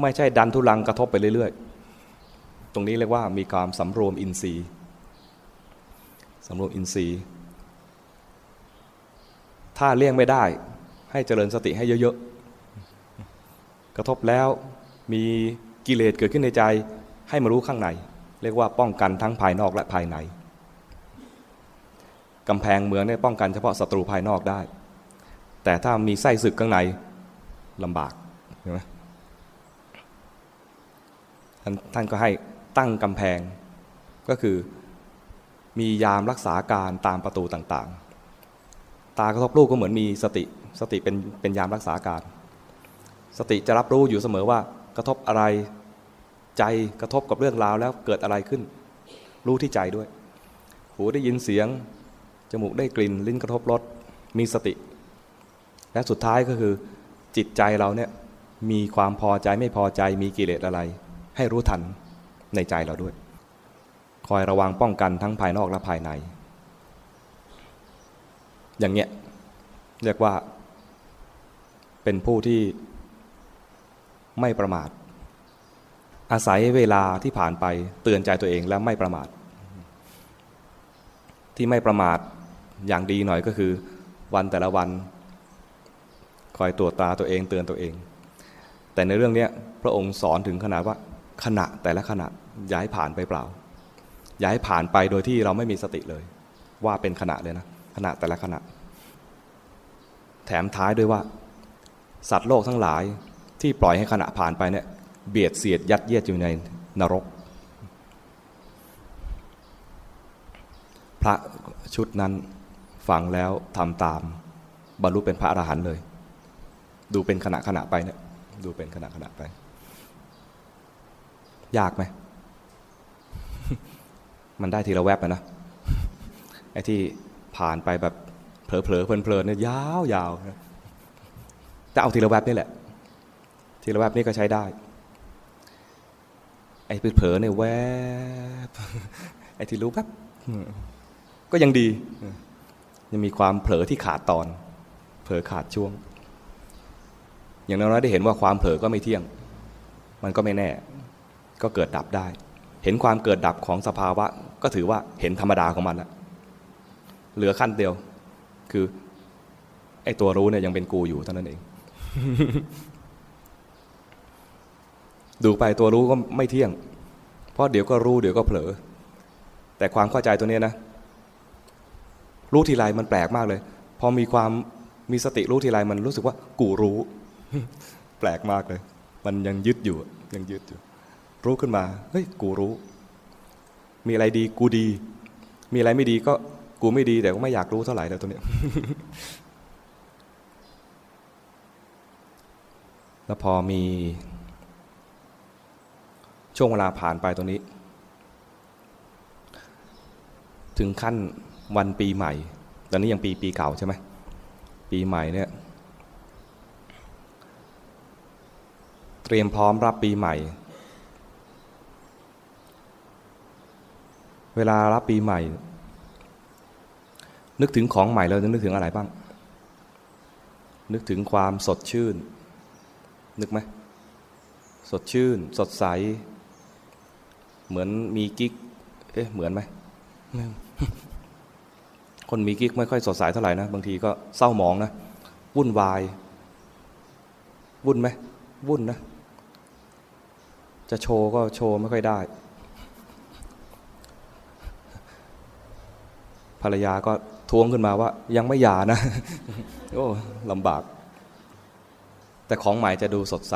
ไม่ใช่ดันทุลังกระทบไปเรื่อยๆ ตรงนี้เรียกว่ามีการสำรวมอินทรีย์สำรวมอินทรีย์ ถ้าเลี่ยงไม่ได้ ให้เจริญสติให้เยอะๆ กระทบแล้ว มีกิเลสเกิดขึ้นในใจให้มารู้ข้างใน เรียกว่าป้องกันทั้งภายนอกและภายในกำแพงเมืองเนี่ยป้องกันเฉพาะศัตรูภายนอกได้ แต่ถ้ามีไส้ศึกข้างในลำบากใช่ไหมท่านท่านก็ให้ตั้งกำแพงก็คือมียามรักษาการตามประตูต่างๆ ตากระทบลูกก็เหมือนมีสติ สติเป็นเป็นยามรักษาการ สติจะรับรู้อยู่เสมอว่า กระทบอะไรใจกระทบกับเรื่องราวแล้วเกิดอะไรขึ้น รู้ที่ใจด้วย หูได้ยินเสียง จมูกได้กลิ่น ลิ้นกระทบรสมีสติ และสุดท้ายก็คือ จิตใจเราเนี่ยมีความพอใจไม่พอใจมีกิเลสอะไร ให้รู้ทันในใจเราด้วย คอยระวังป้องกันทั้งภายนอกและภายใน อย่างเนี้ยเรียกว่าเป็นผู้ที่ ไม่ประมาท อาศัยเวลาที่ผ่านไปเตือนใจตัวเองแล้วไม่ประมาท ที่ไม่ประมาทอย่างดีหน่อยก็คือ วันแต่ละวัน คอยตรวจตาตัวเองเตือนตัวเอง แต่ในเรื่องนี้พระองค์สอนถึงขนาดว่าขณะแต่ละขณะย้ายผ่านไปเปล่า ย้ายผ่านไปโดยที่เราไม่มีสติเลย ว่าเป็นขณะเลยนะขณะแต่ละขณะ แถมท้ายด้วยว่า สัตว์โลกทั้งหลาย ที่ปล่อยให้ขณะผ่านไปเนี่ยเบียดเสียดยัดเยียดอยู่ในนรก พระชุดนั้นฟังแล้วทำตาม บรรลุเป็นพระอรหันต์เลย ดูเป็นขณะขณะไปเนี่ยดูเป็นขณะขณะไป ยากไหม มันได้ทีละแวบนะไอ้ที่ผ่านไปแบบเผลอเผลอเพลินๆเนี่ยยาวยาวแต่เอาทีละแวบนี่แหละ ทีละแวบนี่ก็ใช้ได้ ไอ้เผลอเนี่ยแวบไอ้ที่รู้แวบก็ยังดี ยังมีความเผลอที่ขาดตอน เผลอขาดช่วง อย่างน้อยได้เห็นว่าความเผลอก็ไม่เที่ยง มันก็ไม่แน่ ก็เกิดดับได้ เห็นความเกิดดับของสภาวะ ก็ถือว่าเห็นธรรมดาของมันแล้วเหลือขั้นเดียว คือ ไอ้ตัวรู้เนี่ยยังเป็นกูอยู่เท่านั้นเอง ดูไปตัวรู้ก็ไม่เที่ยง เพราะเดี๋ยวก็รู้เดี๋ยวก็เผลอ แต่ความเข้าใจตัวนี้นะ รู้ทีไรมันแปลกมากเลย พอมีความมีสติรู้ทีไรมันรู้สึกว่า กูรู้ แปลกมากเลย มันยังยึดอยู่ยังยึดอยู่ รู้ขึ้นมาเฮ้ยกูรู้ มีอะไรดีกูดี มีอะไรไม่ดีก็กูไม่ดีแต่ก็ไม่อยากรู้เท่าไหร่แล้วตัวเนี้ยแล้วพอมี ช่วงเวลาผ่านไปตรงนี้ ถึงขั้นวันปีใหม่ ตอนนี้ยังปีปีเก่าใช่ไหมปีใหม่เนี่ยเตรียมพร้อมรับปีใหม่ เวลารับปีใหม่ นึกถึงของใหม่เราจะนึกถึงอะไรบ้าง นึกถึงความสดชื่น นึกไหม สดชื่น สดใส เหมือนมีกิ๊ก เอ๊ะ เหมือนไหม คนมีกิ๊กไม่ค่อยสดใสเท่าไหร่นะ บางทีก็เศร้าหมองนะ วุ่นวาย วุ่นไหม วุ่นนะ จะโชว์ก็โชว์ไม่ค่อยได้ ภรรยาก็ทวงขึ้นมาว่า ยังไม่หย่านะ โอ้ลำบาก แต่ของใหม่จะดูสดใส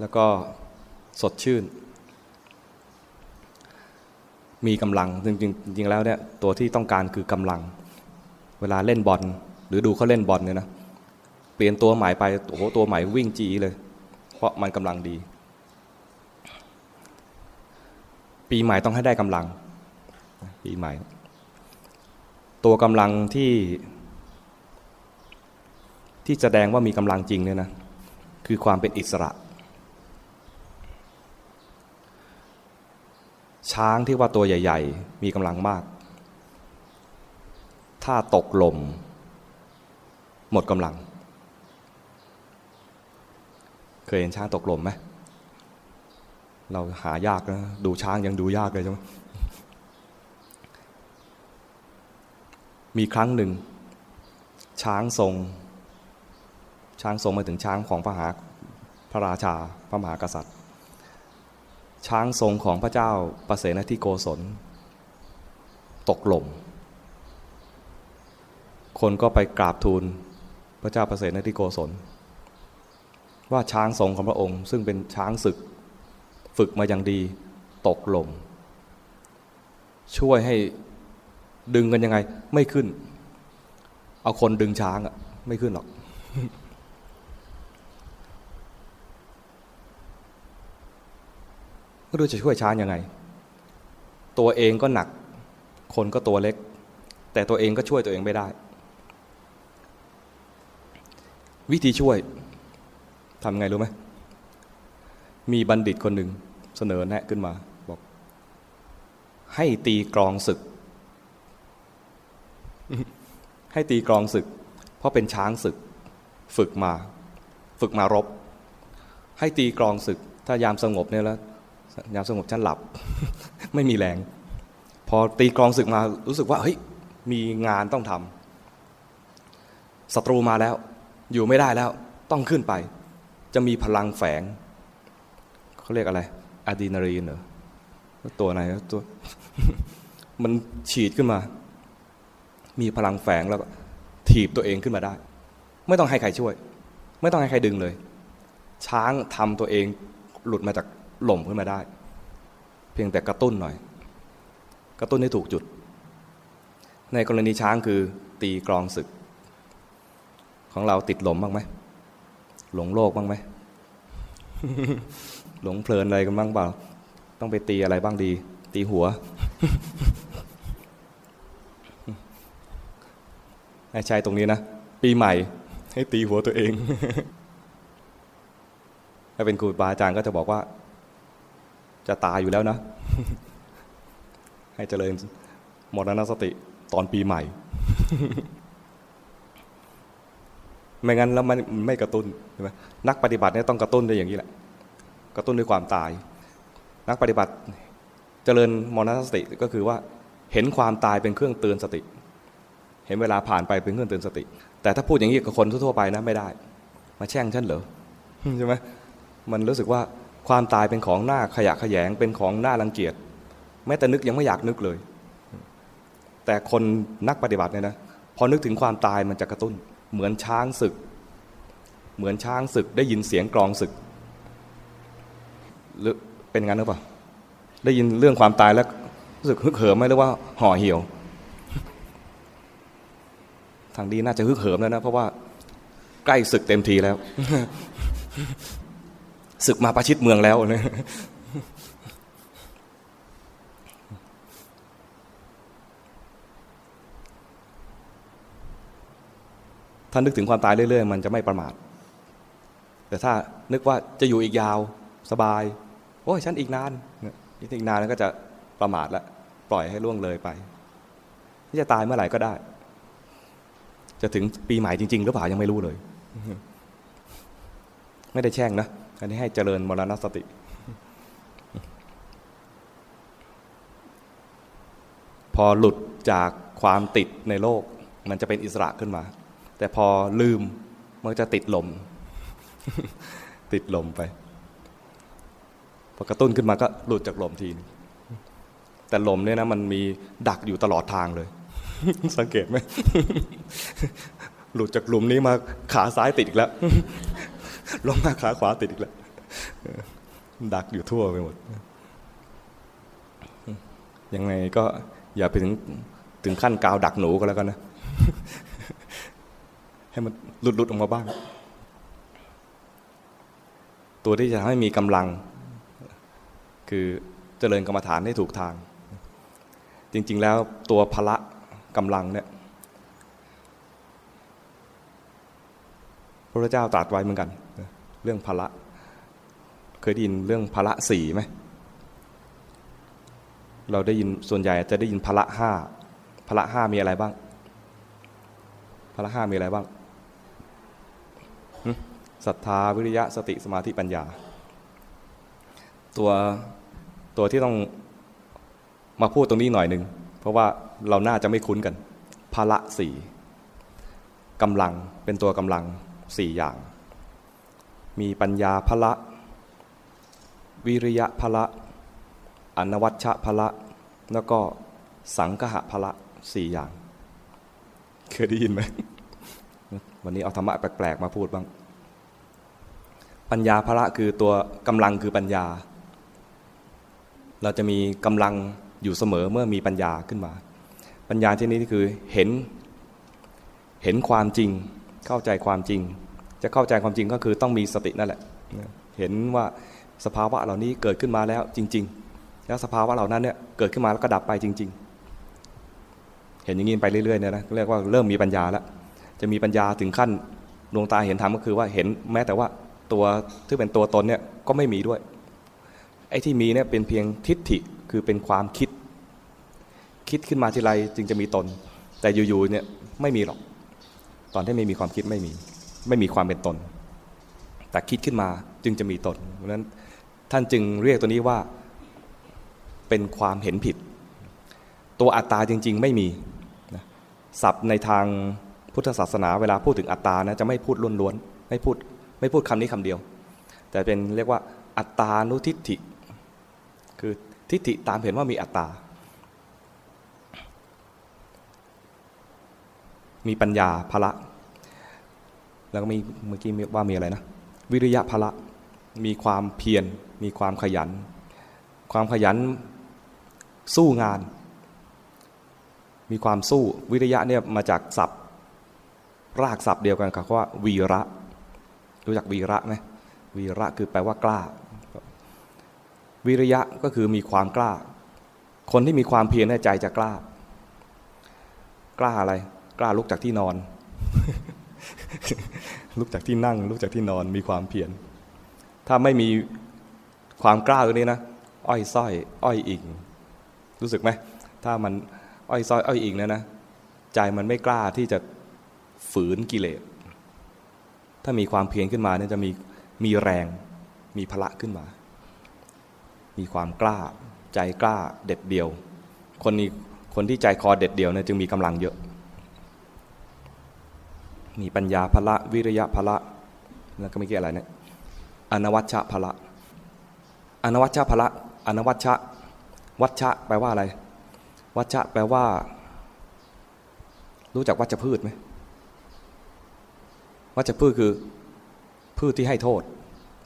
แล้วก็สดชื่น มีกำลังจริงๆจริงๆแล้วเนี่ยตัวที่ต้องการคือกำลัง เวลาเล่นบอลหรือดูเขาเล่นบอลเนี่ยนะเปลี่ยนตัวใหม่ไปโอ้โหตัวใหม่วิ่งจีเลย เพราะมันกำลังดี ปีใหม่ต้องให้ได้กำลัง ปีใหม่ ตัวกำลังที่ ที่แสดงว่ามีกำลังจริงเนี่ยนะคือความเป็นอิสระ ช้างที่ว่าตัวใหญ่ ๆ มีกำลังมาก ถ้าตกลม หมดกำลัง เคยเห็นช้างตกลมไหมเราหายากนะ ดูช้างยังดูยากเลยใช่ไหมมีครั้งหนึ่ง ช้างทรง ช้างทรงมาถึงช้างของพระหาพระราชาพระมหากษัตริย์ ช้างทรงของพระเจ้าประเสนทิโกศล ตกหล่ม คนก็ไปกราบทูลพระเจ้าประเสนทิโกศล ว่าช้างทรงของพระองค์ ซึ่งเป็นช้างศึกฝึกมาอย่างดี ตกหล่ม ช่วยให้ดึงกันยังไงไม่ขึ้น เอาคนดึงช้างอะไม่ขึ้นหรอก ก็ดูจะช่วยช้างยังไง ตัวเองก็หนัก คนก็ตัวเล็ก แต่ตัวเองก็ช่วยตัวเองไม่ได้ วิธีช่วยทำไงรู้ไหมมีบัณฑิตคนหนึ่งเสนอแนะขึ้นมาบอก ให้ตีกรองศึก ให้ตีกรองศึก เพราะเป็นช้างศึก ฝึกมา ฝึกมารบ ให้ตีกรองศึก ถ้ายามสงบเนี่ยแล้ว ยามสงบฉันหลับ ไม่มีแรง พอตีกรองศึกมารู้สึกว่าเฮ้ยมีงานต้องทำศัตรูมาแล้ว อยู่ไม่ได้แล้ว ต้องขึ้นไป จะมีพลังแฝงเขาเรียกอะไรอะดรีนาลีนเหรอตัวไหนตัว มันฉีดขึ้นมา มีพลังแฝงแล้วถีบตัวเองขึ้นมาได้ ไม่ต้องให้ใครช่วย ไม่ต้องให้ใครดึงเลย ช้างทำตัวเองหลุดมาจาก หล่มขึ้นมาได้ เพียงแต่กระตุ้นหน่อย กระตุ้นให้ถูกจุด ในกรณีช้างคือตีกรองศึก ของเราติดหล่มบ้างไหมหลงโลกบ้างไหมหลงเพลินอะไรกันบ้างเปล่า ต้องไปตีอะไรบ้างดี ตีหัวให้ใช้ตรงนี้นะ ปีใหม่ ให้ตีหัวตัวเอง ถ้าเป็นครูบาอาจารย์ก็จะบอกว่า จะตายอยู่แล้วนะ ให้เจริญมรณสติตอนปีใหม่ ไม่งั้นแล้วมันไม่กระตุ้นใช่ไหมนักปฏิบัติเนี่ยต้องกระตุ้นด้วยอย่างนี้แหละ กระตุ้นด้วยความตาย นักปฏิบัติเจริญมรณสติก็คือว่า เห็นความตายเป็นเครื่องเตือนสติ เห็นเวลาผ่านไปเป็นเครื่องเตือนสติ แต่ถ้าพูดอย่างนี้กับคนทั่วไปนะไม่ได้ มาแช่งฉันเหรอใช่ไหมมันรู้สึกว่า ความตายเป็นของหน้าขยะขยงเป็นของหน้ารังเกียจแม้แต่นึกยังไม่อยากนึกเลย แต่คนนักปฏิบัติเนี่ยนะพอนึกถึงความตายมันจะกระตุ้น เหมือนช้างศึก เหมือนช้างศึกได้ยินเสียงกรองศึกหรือเป็นงั้นหรือเปล่าได้ยินเรื่องความตายแล้วรู้สึกฮึกเหิมไหมหรือว่าห่อเหี่ยว ทางดีน่าจะฮึกเหิมแล้วนะ เพราะว่าใกล้ศึกเต็มทีแล้ว ศึกมาประชิดเมืองแล้วเนี่ยถ้านึกถึงความตายเรื่อยๆ มันจะไม่ประมาท แต่ถ้านึกว่าจะอยู่อีกยาวสบาย โอ้ยฉันอีกนานอีกนานแล้วก็จะประมาทแล้วปล่อยให้ล่วงเลยไปที่จะตายเมื่อไหร่ก็ได้ จะถึงปีใหม่จริง ๆ หรือเปล่ายังไม่รู้เลย ไม่ได้แช่งนะ อันนี้ให้เจริญมรณสติ พอหลุดจากความติดในโลก มันจะเป็นอิสระขึ้นมา แต่พอลืมมันจะติดลม ติดลมไปพอกระตุ้นขึ้นมาก็หลุดจากลมทีนึงแต่ลมเนี่ยนะมันมีดักอยู่ตลอดทางเลย สังเกตไหมหลุดจากหลุมนี้มาขาซ้ายติดอีกแล้ว ลงมาขาขวาติดอีกแล้วดักอยู่ทั่วไปหมดยังไงก็อย่าไปถึงถึงขั้นกาวดักหนูก็แล้วกันนะ ให้มันหลุดๆออกมาบ้าง ตัวที่จะทำให้มีกำลัง คือเจริญกรรมฐานให้ถูกทาง จริง ๆ แล้วตัวพละกำลังเนี่ยพระเจ้าตรัสไว้เหมือนกัน เรื่องพละเคยได้ยินเรื่องพละสี่ไหมเราได้ยินส่วนใหญ่จะได้ยินพละห้าพละห้ามีอะไรบ้างพละห้ามีอะไรบ้างศรัทธาวิริยะสติสมาธิปัญญา ตัวตัวที่ต้องมาพูดตรงนี้หน่อยหนึ่งเพราะว่าเราน่าจะไม่คุ้นกันพละสี่กำลังเป็นตัวกำลังสี่อย่าง มีปัญญาพละ วิริยะพละ อนวัชชะพละ แล้วก็สังคหะพละสี่อย่าง เคยได้ยินไหม วันนี้เอาธรรมะแปลกๆมาพูดบ้าง ปัญญาภละคือตัวกำลังคือปัญญา เราจะมีกำลังอยู่เสมอเมื่อมีปัญญาขึ้นมา ปัญญาที่นี้คือเห็น เห็นความจริง เข้าใจความจริง จะเข้าใจความจริงก็คือต้องมีสตินั่นแหละ เห็นว่าสภาวะเหล่านี้เกิดขึ้นมาแล้วจริง ๆ แล้วสภาวะเหล่านั้นเนี่ยเกิดขึ้นมาแล้วก็ดับไปจริง ๆ เห็นอย่างนี้ไปเรื่อยๆเนี่ยนะเรียกว่าเริ่มมีปัญญาแล้วจะมีปัญญาถึงขั้นดวงตาเห็นธรรมก็คือว่าเห็นแม้แต่ว่าตัวที่เป็นตัวตนเนี่ยก็ไม่มีด้วย ไอ้ที่มีเนี่ยเป็นเพียงทิฏฐิคือเป็นความคิด คิดขึ้นมาทีไรจึงจะมีตน แต่อยู่ๆเนี่ยไม่มีหรอก ตอนที่ไม่มีความคิดไม่มี ไม่มีความเป็นตน แต่คิดขึ้นมาจึงจะมีตนเพราะนั้นท่านจึงเรียกตัวนี้ว่าเป็นความเห็นผิด ตัวอัตตาจริง ๆ ไม่มีศัพท์ในทางพุทธศาสนาเวลาพูดถึงอัตตานะจะไม่พูดล้วนๆไม่พูดไม่พูดคำนี้คำเดียว แต่เป็นเรียกว่าอัตตานุทิฏฐิ คือทิฏฐิตามเห็นว่ามีอัตตา มีปัญญาภละ แล้วก็มีเมื่อกี้ว่ามีอะไรนะ วิริยะภละมีความเพียรมีความขยัน ความขยันสู้งาน มีความสู้วิริยะเนี่ยมาจากศัพท์ รากศัพท์เดียวกันกับว่าวีระ รู้จักวีระไหมวีระคือแปลว่ากล้า วิริยะก็คือมีความกล้า คนที่มีความเพียรในใจจะกล้า กล้าอะไร กล้าลุกจากที่นอน ลุกจากที่นั่ง ลุกจากที่นอนมีความเพียรถ้าไม่มีความกล้าตรงนี้นะอ้อยส้อย อ้อยอิง รู้สึกไหมถ้ามันอ้อยส้อยอ้อยอิงนะนะใจมันไม่กล้าที่จะฝืนกิเลสถ้ามีความเพียรขึ้นมาเนี่ยจะมีมีแรง มีพละขึ้นมา มีความกล้า ใจกล้าเด็ดเดียว คนนี้คนที่ใจคอเด็ดเดียวเนี่ยจึงมีกำลังเยอะ มีปัญญาพละวิริยะพละ แล้วก็ไม่เกี่อะไรเนี่ยอนวัชชะพละอนวัชชะพละอนวัชชะวัชชะแปลว่าอะไร วัชชะแปลว่า รู้จักวัชพืชไหมวัชพืชคือพืชที่ให้โทษ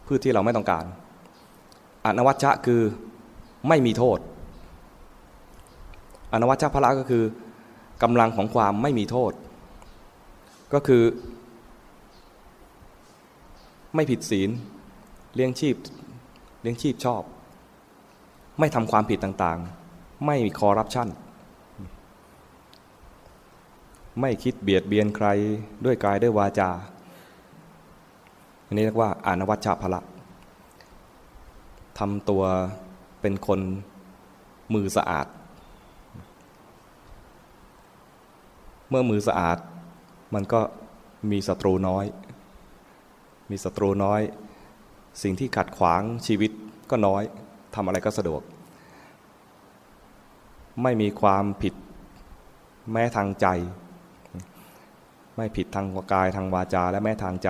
พืชที่เราไม่ต้องการอนวัชชะคือไม่มีโทษ อนวัชชะพละก็คือกำลังของความไม่มีโทษ ก็คือ ไม่ผิดศีลเลี้ยงชีพเลี้ยงชีพชอบ ไม่ทำความผิดต่างๆ ไม่มีคอร์รัปชันไม่คิดเบียดเบียนใครด้วยกายด้วยวาจา อันนี้เรียกว่า อานวัชชะพละทำตัวเป็นคนมือสะอาด เมื่อมือสะอาด มันก็มีศัตรูน้อย มีศัตรูน้อย สิ่งที่ขัดขวางชีวิตก็น้อยทำอะไรก็สะดวก ไม่มีความผิดแม้ทางใจ ไม่ผิดทางกายทางวาจาและแม้ทางใจ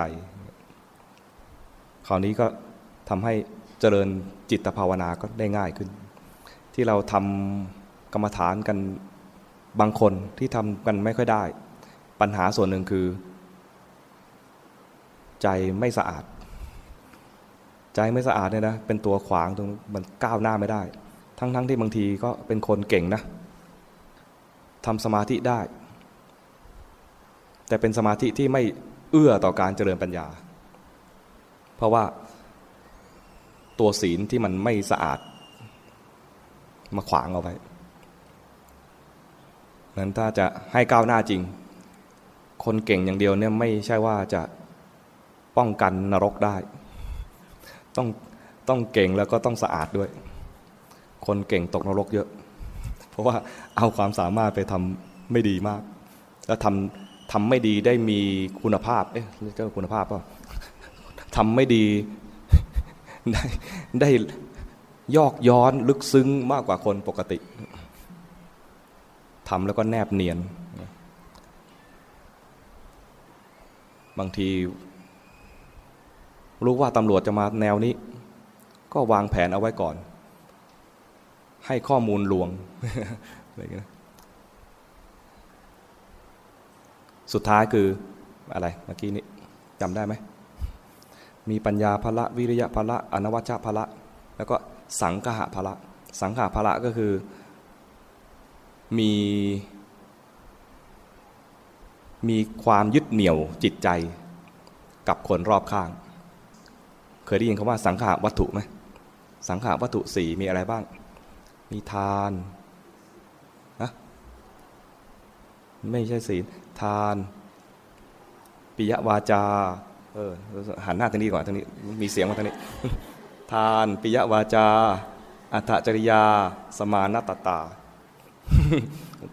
คราวนี้ก็ทำให้เจริญจิตภาวนาก็ได้ง่ายขึ้น ที่เราทำกรรมฐานกันบางคนที่ทำกันไม่ค่อยได้ ปัญหาส่วนหนึ่งคือ ใจไม่สะอาด ใจไม่สะอาดเนี่ยนะเป็นตัวขวางตรงมันก้าวหน้าไม่ได้ ทั้งๆทที่บางทีก็เป็นคนเก่งนะทำสมาธิได้ แต่เป็นสมาธิที่ไม่เอื้อต่อการเจริญปัญญา เพราะว่าตัวศีลที่มันไม่สะอาด มาขวางเอาไว้นั้นถ้าจะให้ก้าวหน้าจริง คนเก่งอย่างเดียวเนี่ยไม่ใช่ว่าจะป้องกันนรกได้ ต้องต้องเก่งแล้วก็ต้องสะอาดด้วย คนเก่งตกนรกเยอะ เพราะว่าเอาความสามารถไปทำไม่ดีมาก แล้วทำทำไม่ดีได้มีคุณภาพ เอ๊ะเจ้าคุณภาพป่ะทำไม่ดีได้ได้ยอกย้อนลึกซึ้งมากกว่าคนปกติทำแล้วก็แนบเนียน บางที รู้ว่าตำรวจจะมาแนวนี้ ก็วางแผนเอาไว้ก่อน ให้ข้อมูลลวงอะไรเงี้ยสุดท้ายคืออะไรเมื่อกี้นี้จำได้ไหม มีปัญญาภละวิริยะภละอนวัชชะภละ แล้วก็สังฆะภละ สังฆะภละก็คือมี มีความยึดเหนี่ยวจิตใจกับคนรอบข้าง เคยได้ยินคำว่าสังขาวัตถุไหมสังขาวัตถุสี่มีอะไรบ้าง มีทานนะไม่ใช่ศีลทานปิยวาจาเออหันหน้าทางนี้ก่อนทางนี้มีเสียงมาทางนี้ ทานปิยวาจา อัตจริยา สมานตตา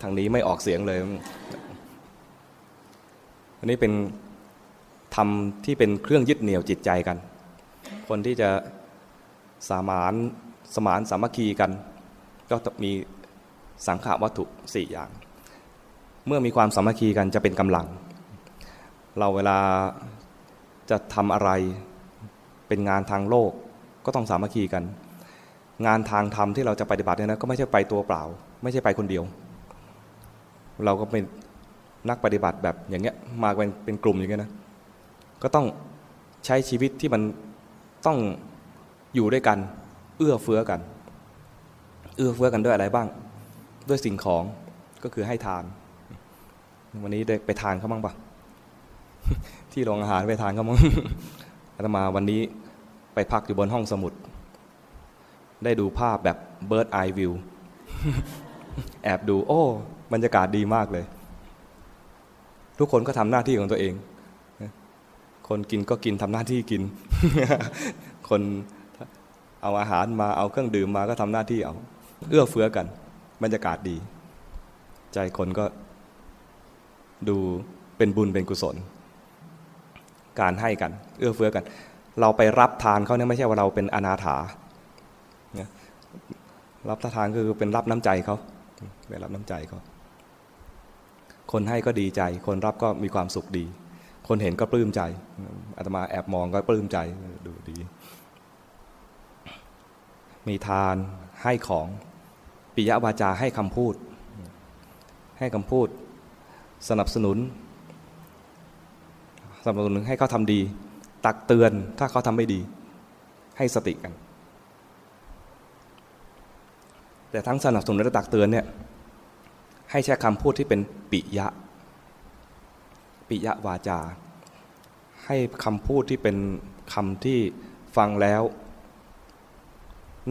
ทางนี้ไม่ออกเสียงเลย อันนี้เป็นทำที่เป็นเครื่องยึดเหนี่ยวจิตใจกัน คนที่จะสามานสมานสามัคคีกัน ก็จะมีสังขาวัตถุสี่อย่าง เมื่อมีความสามัคคีกันจะเป็นกำลัง เราเวลาจะทำอะไรเป็นงานทางโลกก็ต้องสามัคคีกัน งานทางธรรมที่เราจะปฏิบัติเนี่ยนะก็ไม่ใช่ไปตัวเปล่า ไม่ใช่ไปคนเดียว เราก็เป็น นักปฏิบัติแบบอย่างเงี้ยมาเป็นเป็นกลุ่มอย่างเงี้ยนะก็ต้องใช้ชีวิตที่มันต้องอยู่ด้วยกัน เอื้อเฟื้อกัน เอื้อเฟื้อกันด้วยอะไรบ้าง ด้วยสิ่งของก็คือให้ทาน วันนี้ได้ไปทานเขาบ้างปะที่โรงอาหารไปทานก็มั้งอาตมาวันนี้ไปพักอยู่บนห้องสมุด ได้ดูภาพแบบ bird eye view แอบดู โอ้ บรรยากาศดีมากเลย ทุกคนก็ทำหน้าที่ของตัวเอง คนกินก็กินทำหน้าที่กิน คนเอาอาหารมาเอาเครื่องดื่มมาก็ทำหน้าที่เอาเอื้อเฟื้อกัน บรรยากาศดี ใจคนก็ดูเป็นบุญเป็นกุศล การให้กัน เอื้อเฟื้อกัน เราไปรับทานเขาเนี่ยไม่ใช่ว่าเราเป็นอนาถารับทานคือเป็นรับน้ำใจเขาไปรับน้ำใจเขา คนให้ก็ดีใจ คนรับก็มีความสุขดี คนเห็นก็ปลื้มใจอาตมาแอบมองก็ปลื้มใจดูดี มีทานให้ของปิยวาจาให้คำพูด ให้คำพูด สนับสนุนสนับสนุนให้เขาทำดี ตักเตือนถ้าเขาทำไม่ดี ให้สติกัน แต่ทั้งสนับสนุนและตักเตือนเนี่ย ให้ใช้คำพูดที่เป็นปิยะ ปิยวาจา ให้คำพูดที่เป็นคำที่ฟังแล้ว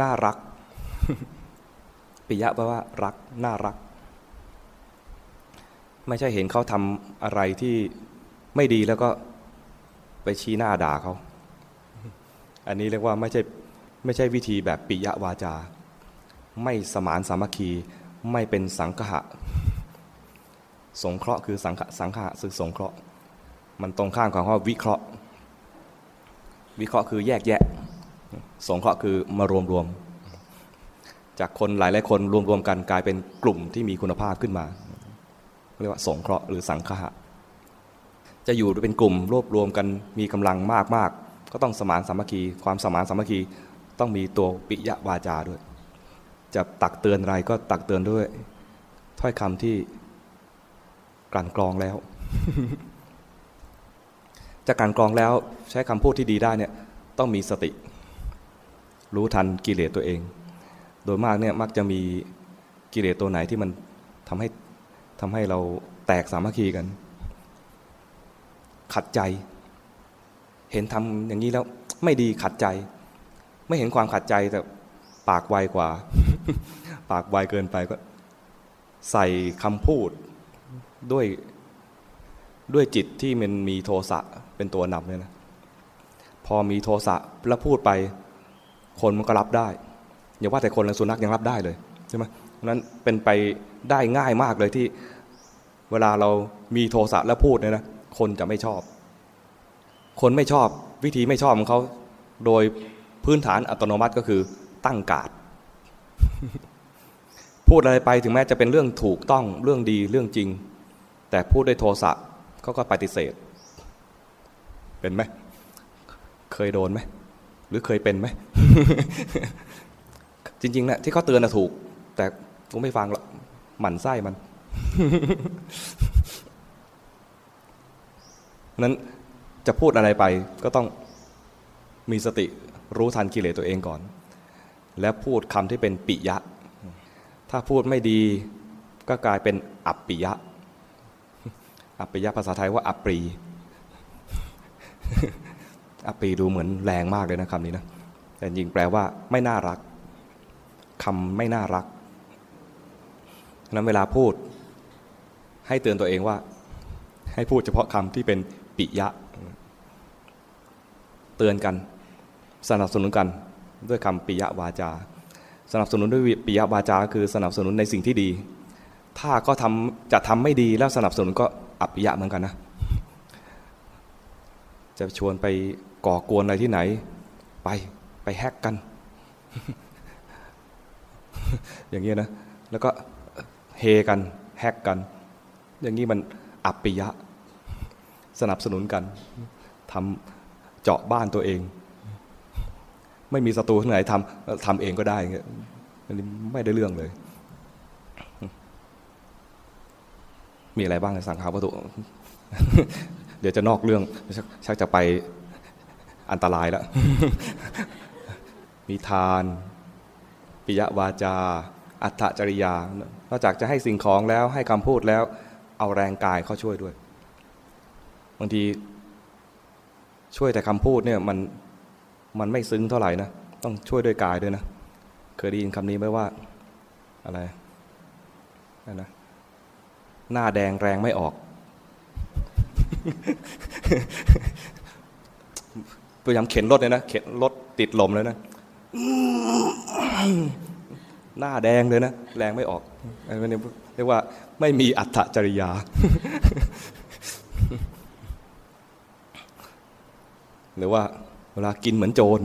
น่ารัก ปิยะแปลว่า รัก น่ารัก ไม่ใช่เห็นเขาทำอะไรที่ไม่ดีแล้วก็ไปชี้หน้าด่าเขา อันนี้เรียกว่าไม่ใช่ไม่ใช่วิธีแบบปิยวาจา ไม่สมานสามัคคี ไม่เป็นสังฆะสงเคราะห์คือสังฆะสังฆะคือสงเคราะห์ มันตรงข้ามของข้อวิเคราะห์ วิเคราะห์คือแยกแยะ สงเคราะห์คือมารวมรวม จากคนหลายหลายคนรวมรวมกันกลายเป็นกลุ่มที่มีคุณภาพขึ้นมา เรียกว่าสงเคราะห์หรือสังฆะจะอยู่เป็นกลุ่มรวบรวมกันมีกำลังมากมากก็ต้องสมานสามัคคี ความสมานสามัคคีต้องมีตัวปิยวาจาด้วย จะตักเตือนอะไรก็ตักเตือนด้วย ถ้อยคำที่กลั่นกรองแล้ว จะกลั่นกรองแล้วใช้คำพูดที่ดีได้เนี่ยต้องมีสติ รู้ทันกิเลสตัวเอง โดยมากเนี่ยมักจะมีกิเลสตัวไหนที่มันทำให้ทำให้เราแตกสามัคคีกัน ขัดใจ เห็นทำอย่างนี้แล้วไม่ดีขัดใจ ไม่เห็นความขัดใจแต่ ปากไวกว่า ปากไวเกินไปก็ ใส่คำพูดด้วยด้วยจิตที่มันมีโทสะเป็นตัวนำเนี่ยนะ พอมีโทสะแล้วพูดไป คนมันก็รับได้ อย่าว่าแต่คนและสุนัขยังรับได้เลยใช่ไหมนั้นเป็นไปได้ง่ายมากเลยที่เวลาเรามีโทสะแล้วพูดเนี่ยนะคนจะไม่ชอบ คนไม่ชอบวิธีไม่ชอบของเขาโดยพื้นฐานอัตโนมัติก็คือ ตั้งกาดพูดอะไรไปถึงแม้จะเป็นเรื่องถูกต้องเรื่องดีเรื่องจริง แต่พูดด้วยโทสะเขาก็ปฏิเสธ เป็นไหม เคยโดนไหม หรือเคยเป็นไหม จริงๆนะที่เขาเตือนนะถูก แต่กูไม่ฟังหรอกหมั่นไส้มันนั้นจะพูดอะไรไปก็ต้องมีสติรู้ทันกิเลสตัวเองก่อน แล้วพูดคำที่เป็นปิยะ ถ้าพูดไม่ดีก็กลายเป็นอัปปิยะ อัปปิยะภาษาไทยว่าอัปรีอัปรีดูเหมือนแรงมากเลยนะคำนี้นะ แต่จริงแปลว่าไม่น่ารักคำไม่น่ารักนั้นเวลาพูดให้เตือนตัวเองว่า ให้พูดเฉพาะคำที่เป็นปิยะ เตือนกัน สนับสนุนกัน ด้วยคำปิยวาจา สนับสนุนด้วยปิยวาจา คือสนับสนุนในสิ่งที่ดี ถ้าก็ทำจะทำไม่ดีแล้วสนับสนุนก็อัปปิยะเหมือนกันนะ จะชวนไปก่อกวนอะไรที่ไหน ไปไปแฮกกัน อย่างเงี้ยนะ แล้วก็เฮกันแฮกกัน อย่างนี้มันอัปปิยะ สนับสนุนกันทำเจาะบ้านตัวเอง ไม่มีศัตรูที่ไหนทำทำเองก็ได้เงี้ยอันนี้ไม่ได้เรื่องเลย มีอะไรบ้างในสังขารวัตถุเดี๋ยวจะนอกเรื่องชักจะไปอันตรายแล้ว มีทาน ปิยวาจา อัตจริยานอกจากจะให้สิ่งของแล้วให้คำพูดแล้ว เอาแรงกายเข้าช่วยด้วย บางทีช่วยแต่คำพูดเนี่ยมัน มันไม่ซึ้งเท่าไหร่นะ ต้องช่วยด้วยกายด้วยนะ เคยได้ยินคำนี้ไหมว่า อะไรนะหน้าแดงแรงไม่ออก พยายามเข็นรถเลยนะ เข็นรถติดลมเลยนะ หน้าแดงเลยนะ แรงไม่ออกอันนี้เรียกว่าไม่มีอัตจริยา หรือว่า เวลากินเหมือนโจร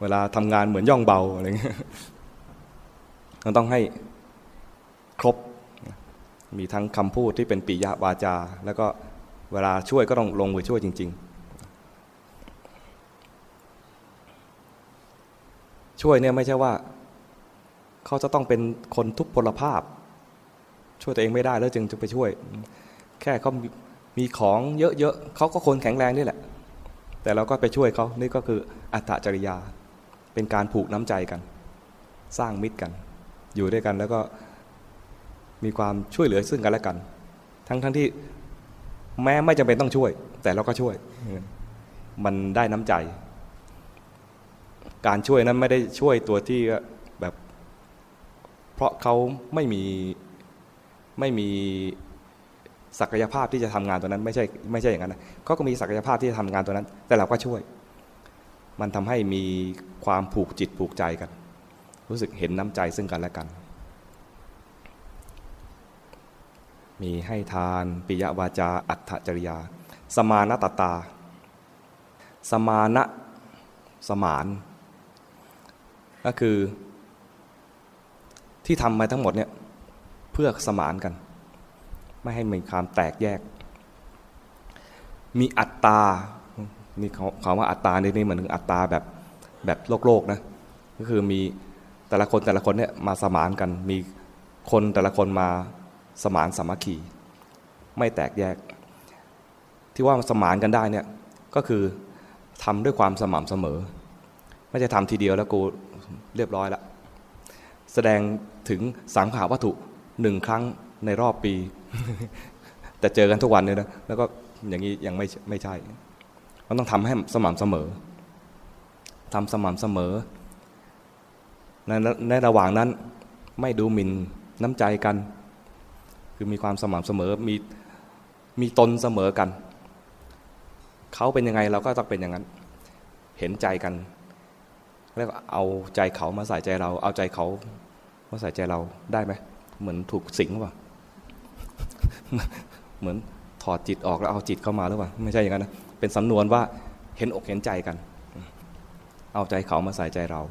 เวลาทำงานเหมือนย่องเบาอะไรเงี้ยเราต้องให้ครบ มีทั้งคำพูดที่เป็นปิยะวาจา แล้วก็เวลาช่วยก็ต้องลงมือช่วยจริง ๆ ช่วยเนี่ยไม่ใช่ว่า เขาจะต้องเป็นคนทุกพลภาพ ช่วยตัวเองไม่ได้แล้วจึงจะไปช่วย แค่เขามีของเยอะๆเขาก็คนแข็งแรงนี่แหละ แต่เราก็ไปช่วยเขานี่ก็คืออัตจริยา เป็นการผูกน้ำใจกัน สร้างมิตรกัน อยู่ด้วยกันแล้วก็มีความช่วยเหลือซึ่งกันและกัน ทั้งทั้งที่แม้ไม่จำเป็นต้องช่วย แต่เราก็ช่วย มันได้น้ำใจ การช่วยนั้นไม่ได้ช่วยตัวที่แบบ เพราะเขาไม่มีไม่มี ศักยภาพที่จะทำงานตัวนั้นไม่ใช่ไม่ใช่อย่างนั้นนะเขาก็มีศักยภาพที่จะทำงานตัวนั้น แต่เราก็ช่วย มันทำให้มีความผูกจิตผูกใจกัน รู้สึกเห็นน้ำใจซึ่งกันและกัน มีให้ทานปิยวาจา อัตถจริยา สมานตตา สมานะสมาน ก็คือที่ทำมาทั้งหมดเนี่ยเพื่อสมานกัน ไม่ให้มีความแตกแยก มีอัตตา นี่เขาคำว่าอัตตาในนี้เหมือนถึงอัตตาแบบแบบโลกโลกนะ ก็คือมีแต่ละคนแต่ละคนเนี่ยมาสมานกัน มีคนแต่ละคนมาสมานสามัคคี ไม่แตกแยก ที่ว่าสมานกันได้เนี่ยก็คือทำด้วยความสม่ำเสมอ ไม่ใช่ทำทีเดียวแล้วกูเรียบร้อยละแสดงถึงสังขาวัตถุหนึ่งครั้ง ในรอบปี แต่เจอกันทุกวันเนี่ยนะแล้วก็อย่างนี้ยังไม่ไม่ใช่ มันต้องทำให้สม่ำเสมอทำสม่ำเสมอในในระหว่างนั้นไม่ดูหมิ่นน้ำใจกัน คือมีความสม่ำเสมอมีมีตนเสมอกัน เขาเป็นยังไงเราก็ต้องเป็นอย่างนั้น เห็นใจกันแล้วเอาใจเขามาใส่ใจเรา เอาใจเขามาใส่ใจเราได้ไหม เหมือนถูกสิงหรือเปล่า เหมือนถอดจิตออกแล้วเอาจิตเข้ามาหรือเปล่าไม่ใช่อย่างนั้นนะเป็นสำนวนว่าเห็นอกเห็นใจกัน เอาใจเขามาใส่ใจเรา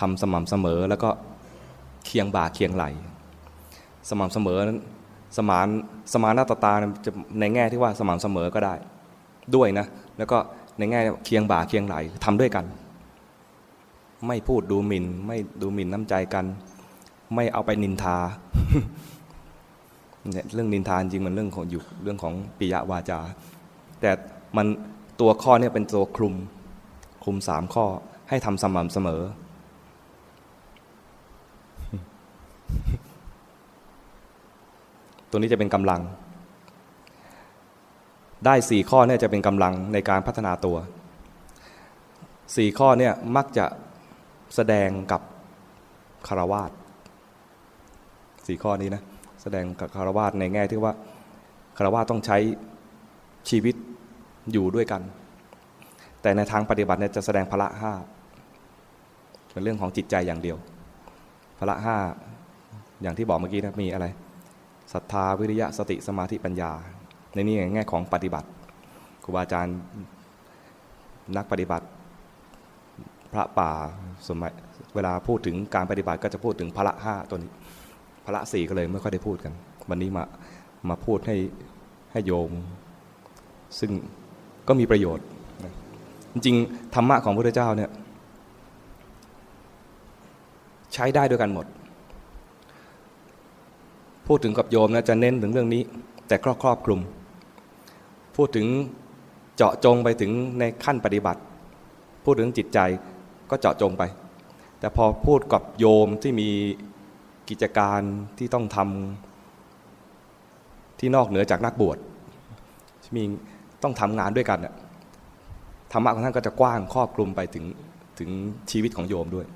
ทำสม่ำเสมอแล้วก็เคียงบ่าเคียงไหล สม่ำเสมอนั้นสมานสมานนาตตาจะในแง่ที่ว่าสม่ำเสมอก็ได้ ด้วยนะ แล้วก็ในแง่เคียงบ่าเคียงไหลทำด้วยกัน ไม่พูดดูหมิน่นไม่ดูหมิ่นน้ำใจกัน ไม่เอาไปนินทาเนี่ยเรื่องนินทาจริงมันเรื่องของอยู่เรื่องของปิยวาจา แต่มันตัวข้อเนี่ยเป็นตัวคลุมคลุมสามข้อให้ทำสม่ำเสมอ ตัวนี้จะเป็นกำลัง ได้สี่ข้อเนี่ยจะเป็นกำลังในการพัฒนาตัวสี่ข้อเนี่ยมักจะแสดงกับคารวาส สี่ข้อนี้นะแสดงกับคารวาสในแง่ที่ว่าคารวาสต้องใช้ชีวิตอยู่ด้วยกัน แต่ในทางปฏิบัติเนี่ยจะแสดงพละห้าเป็นเรื่องของจิตใจอย่างเดียว พละห้าอย่างที่บอกเมื่อกี้นะมีอะไรศรัทธาวิริยะสติสมาธิปัญญา ในนี้ในแง่ของปฏิบัติครูบาอาจารย์นักปฏิบัติพระป่าสมัยเวลาพูดถึงการปฏิบัติก็จะพูดถึงพระห้าตัวนี้ พระสี่ก็เลยไม่ค่อยได้พูดกัน วันนี้มามาพูดให้ให้โยม ซึ่งก็มีประโยชน์ จริงธรรมะของพระเจ้าเนี่ยใช้ได้ด้วยกันหมด พูดถึงกับโยมนะจะเน้นถึงเรื่องนี้ แต่ครอบครอบคลุม พูดถึงเจาะจงไปถึงในขั้นปฏิบัติ พูดถึงจิตใจก็เจาะจงไป แต่พอพูดกับโยมที่มี กิจการที่ต้องทำที่นอกเหนือจากนักบวชมีต้องทำงานด้วยกันน่ยธรรมะของท่านก็จะกว้างครอบคลุมไปถึงถึงชีวิตของโยมด้วย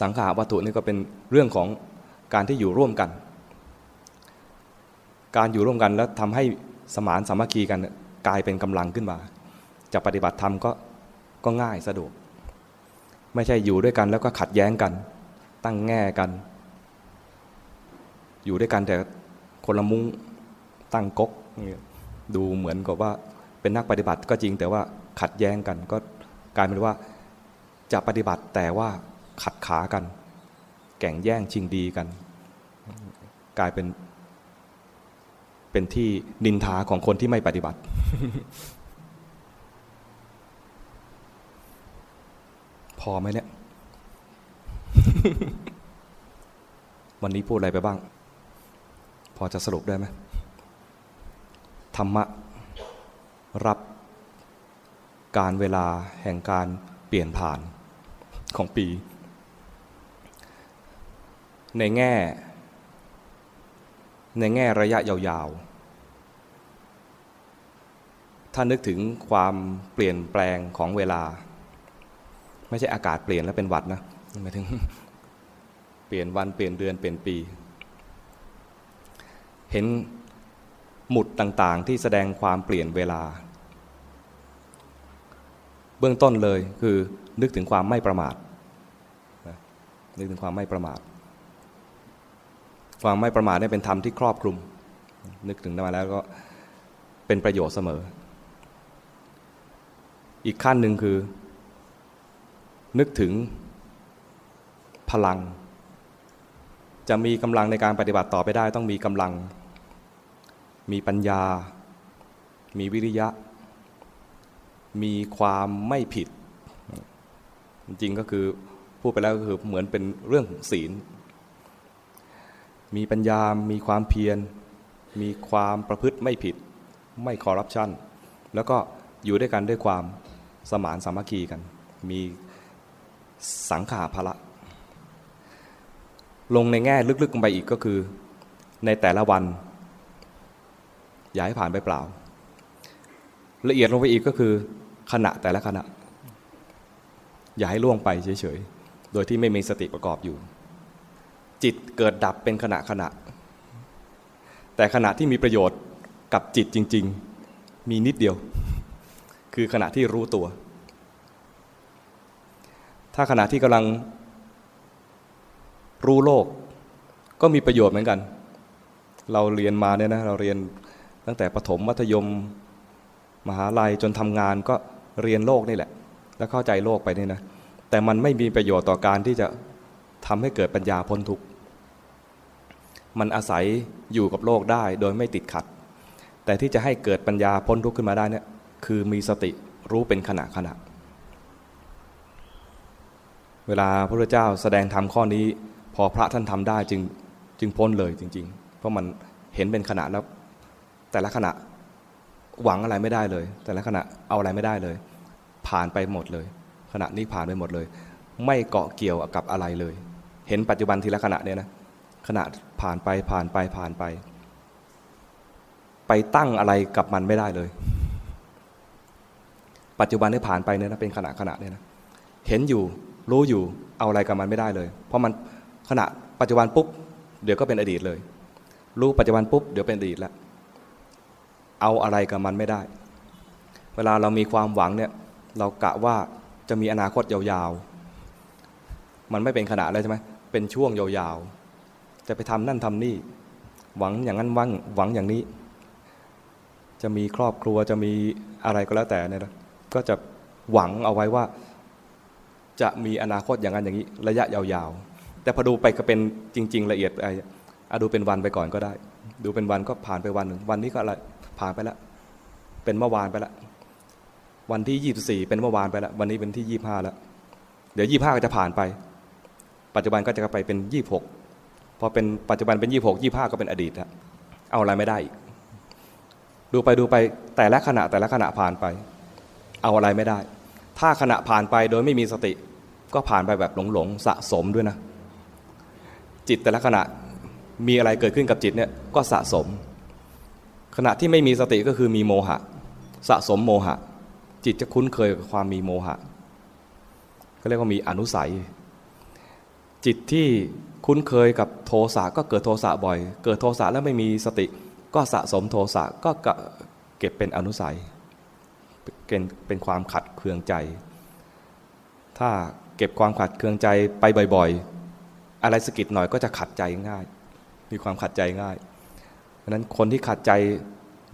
สังขาวัตถุนี่ก็เป็นเรื่องของการที่อยู่ร่วมกัน การอยู่ร่วมกันแล้วทำให้สมานสามัคคีกันกลายเป็นกำลังขึ้นมา จะปฏิบัติธรรมก็ก็ง่ายสะดวก ไม่ใช่อยู่ด้วยกันแล้วก็ขัดแย้งกัน ตั้งแง่กัน อยู่ด้วยกันแต่คนละมุ้งตั้งก๊กดูเหมือนกับว่าเป็นนักปฏิบัติก็จริงแต่ว่าขัดแย้งกันก็กลายเป็นว่าจะปฏิบัติแต่ว่าขัดขากันแก่งแย่งชิงดีกัน กลายเป็นเป็นที่นินทาของคนที่ไม่ปฏิบัติ พอไหมเนี่ย วันนี้พูดอะไรไปบ้าง พอจะสรุปได้ไหมธรรมะ รับการเวลาแห่งการเปลี่ยนผ่านของปี ในแง่ ในแง่ระยะยาวๆ ถ้านึกถึงความเปลี่ยนแปลงของเวลา ไม่ใช่อากาศเปลี่ยนแล้วเป็นหวัดนะ หมายถึง เปลี่ยนวันเปลี่ยนเดือนเปลี่ยนปี เห็นหมุดต่างๆ ที่แสดงความเปลี่ยนเวลา เบื้องต้นเลยคือนึกถึงความไม่ประมาทนึกถึงความไม่ประมาท ความไม่ประมาทนี่เป็นธรรมที่ครอบคลุม นึกถึงมาแล้วก็เป็นประโยชน์เสมอ อีกขั้นหนึ่งคือ นึกถึง พลัง จะมีกำลังในการปฏิบัติต่อไปได้ ต้องมีกำลัง มีปัญญา มีวิริยะ มีความไม่ผิด จริงก็คือพูดไปแล้วก็คือเหมือนเป็นเรื่องศีล มีปัญญา มีความเพียร มีความประพฤติไม่ผิด ไม่คอร์รัปชัน แล้วก็อยู่ด้วยกันด้วยความสมานสามัคคีกัน มีสังขาภละ ลงในแง่ลึกๆลงไปอีกก็คือ ในแต่ละวัน อย่าให้ผ่านไปเปล่า ละเอียดลงไปอีกก็คือ ขณะแต่ละขณะ อย่าให้ล่วงไปเฉยๆ โดยที่ไม่มีสติประกอบอยู่ จิตเกิดดับเป็นขณะขณะ แต่ขณะที่มีประโยชน์กับจิตจริง ๆ มีนิดเดียว คือขณะที่รู้ตัว ถ้าขณะที่กำลัง รู้โลก ก็มีประโยชน์เหมือนกัน เราเรียนมาเนี่ยนะเราเรียนตั้งแต่ประถมมัธยมมหาลัยจนทำงานก็เรียนโลกนี่แหละ แล้วเข้าใจโลกไปนี่นะแต่มันไม่มีประโยชน์ต่อการที่จะทำให้เกิดปัญญาพ้นทุกข์มันอาศัยอยู่กับโลกได้โดยไม่ติดขัด แต่ที่จะให้เกิดปัญญาพ้นทุกข์ขึ้นมาได้เนี่ยคือมีสติรู้เป็นขณะขณะ เวลาพระพุทธเจ้าแสดงธรรมข้อนี้ พอพระท่านทำได้จึงจึงพ้นเลยจริง ๆ เพราะมันเห็นเป็นขณะแล้ว แต่ละขณะหวังอะไรไม่ได้เลย แต่ละขณะเอาอะไรไม่ได้เลย ผ่านไปหมดเลย ขณะนี้ผ่านไปหมดเลย ไม่เกาะเกี่ยวกับอะไรเลย เห็นปัจจุบันทีละขณะเนี่ยนะขณะผ่านไปผ่านไปผ่านไป ไปตั้งอะไรกับมันไม่ได้เลย ปัจจุบันที่ผ่านไปเนี่ยนะเป็นขณะขณะเนี่ยนะเห็นอยู่รู้อยู่เอาอะไรกับมันไม่ได้เลย เพราะมัน ขณะปัจจุบันปุ๊บเดี๋ยวก็เป็นอดีตเลย รู้ปัจจุบันปุ๊บเดี๋ยวเป็นอดีตแล้วเอาอะไรกับมันไม่ได้ เวลาเรามีความหวังเนี่ยเรากะว่าจะมีอนาคตยาวๆ มันไม่เป็นขณะเลยใช่ไหมเป็นช่วงยาวๆ จะไปทำนั่นทำนี่ หวังอย่างนั้นหวังหวังอย่างนี้ จะมีครอบครัวจะมีอะไรก็แล้วแต่เนี่ยนะก็จะหวังเอาไว้ว่า จะมีอนาคตอย่างนั้นอย่างนี้ ระยะยาวๆ แต่พอดูไปก็เป็นจริง ๆ ละเอียดไอ้ดูเป็นวันไปก่อนก็ได้ ดูเป็นวันก็ผ่านไปวันหนึ่งวันนี้ก็อะไรผ่านไปแล้วเป็นเมื่อวานไปแล้ววันที่ยี่สี่เป็นเมื่อวานไปแล้ววันนี้เป็นที่ยี่ห้าแล้วเดี๋ยวยี่ห้าก็จะผ่านไป ปัจจุบันก็จะไปเป็นยี่หกพอเป็นปัจจุบันเป็นยี่หกยี่ห้าก็เป็นอดีตแล้วเอาอะไรไม่ได้อีกดูไปดูไปแต่ละขณะแต่ละขณะผ่านไป เอาอะไรไม่ได้ ถ้าขณะผ่านไปโดยไม่มีสติ ก็ผ่านไปแบบหลงหลงสะสมด้วยนะ จิตแต่ละขณะมีอะไรเกิดขึ้นกับจิตเนี่ยก็สะสม ขณะที่ไม่มีสติก็คือมีโมหะ สะสมโมหะ จิตจะคุ้นเคยกับความมีโมหะเขาเรียกว่ามีอนุสัย จิตที่คุ้นเคยกับโทสะก็เกิดโทสะบ่อย เกิดโทสะแล้วไม่มีสติ ก็สะสมโทสะก็เก็บเป็นอนุสัยเป็นเป็นความขัดเคืองใจ ถ้าเก็บความขัดเคืองใจไปบ่อย ๆ อะไรสกิดหน่อยก็จะขัดใจง่าย มีความขัดใจง่ายเพราะนั้นคนที่ขัดใจ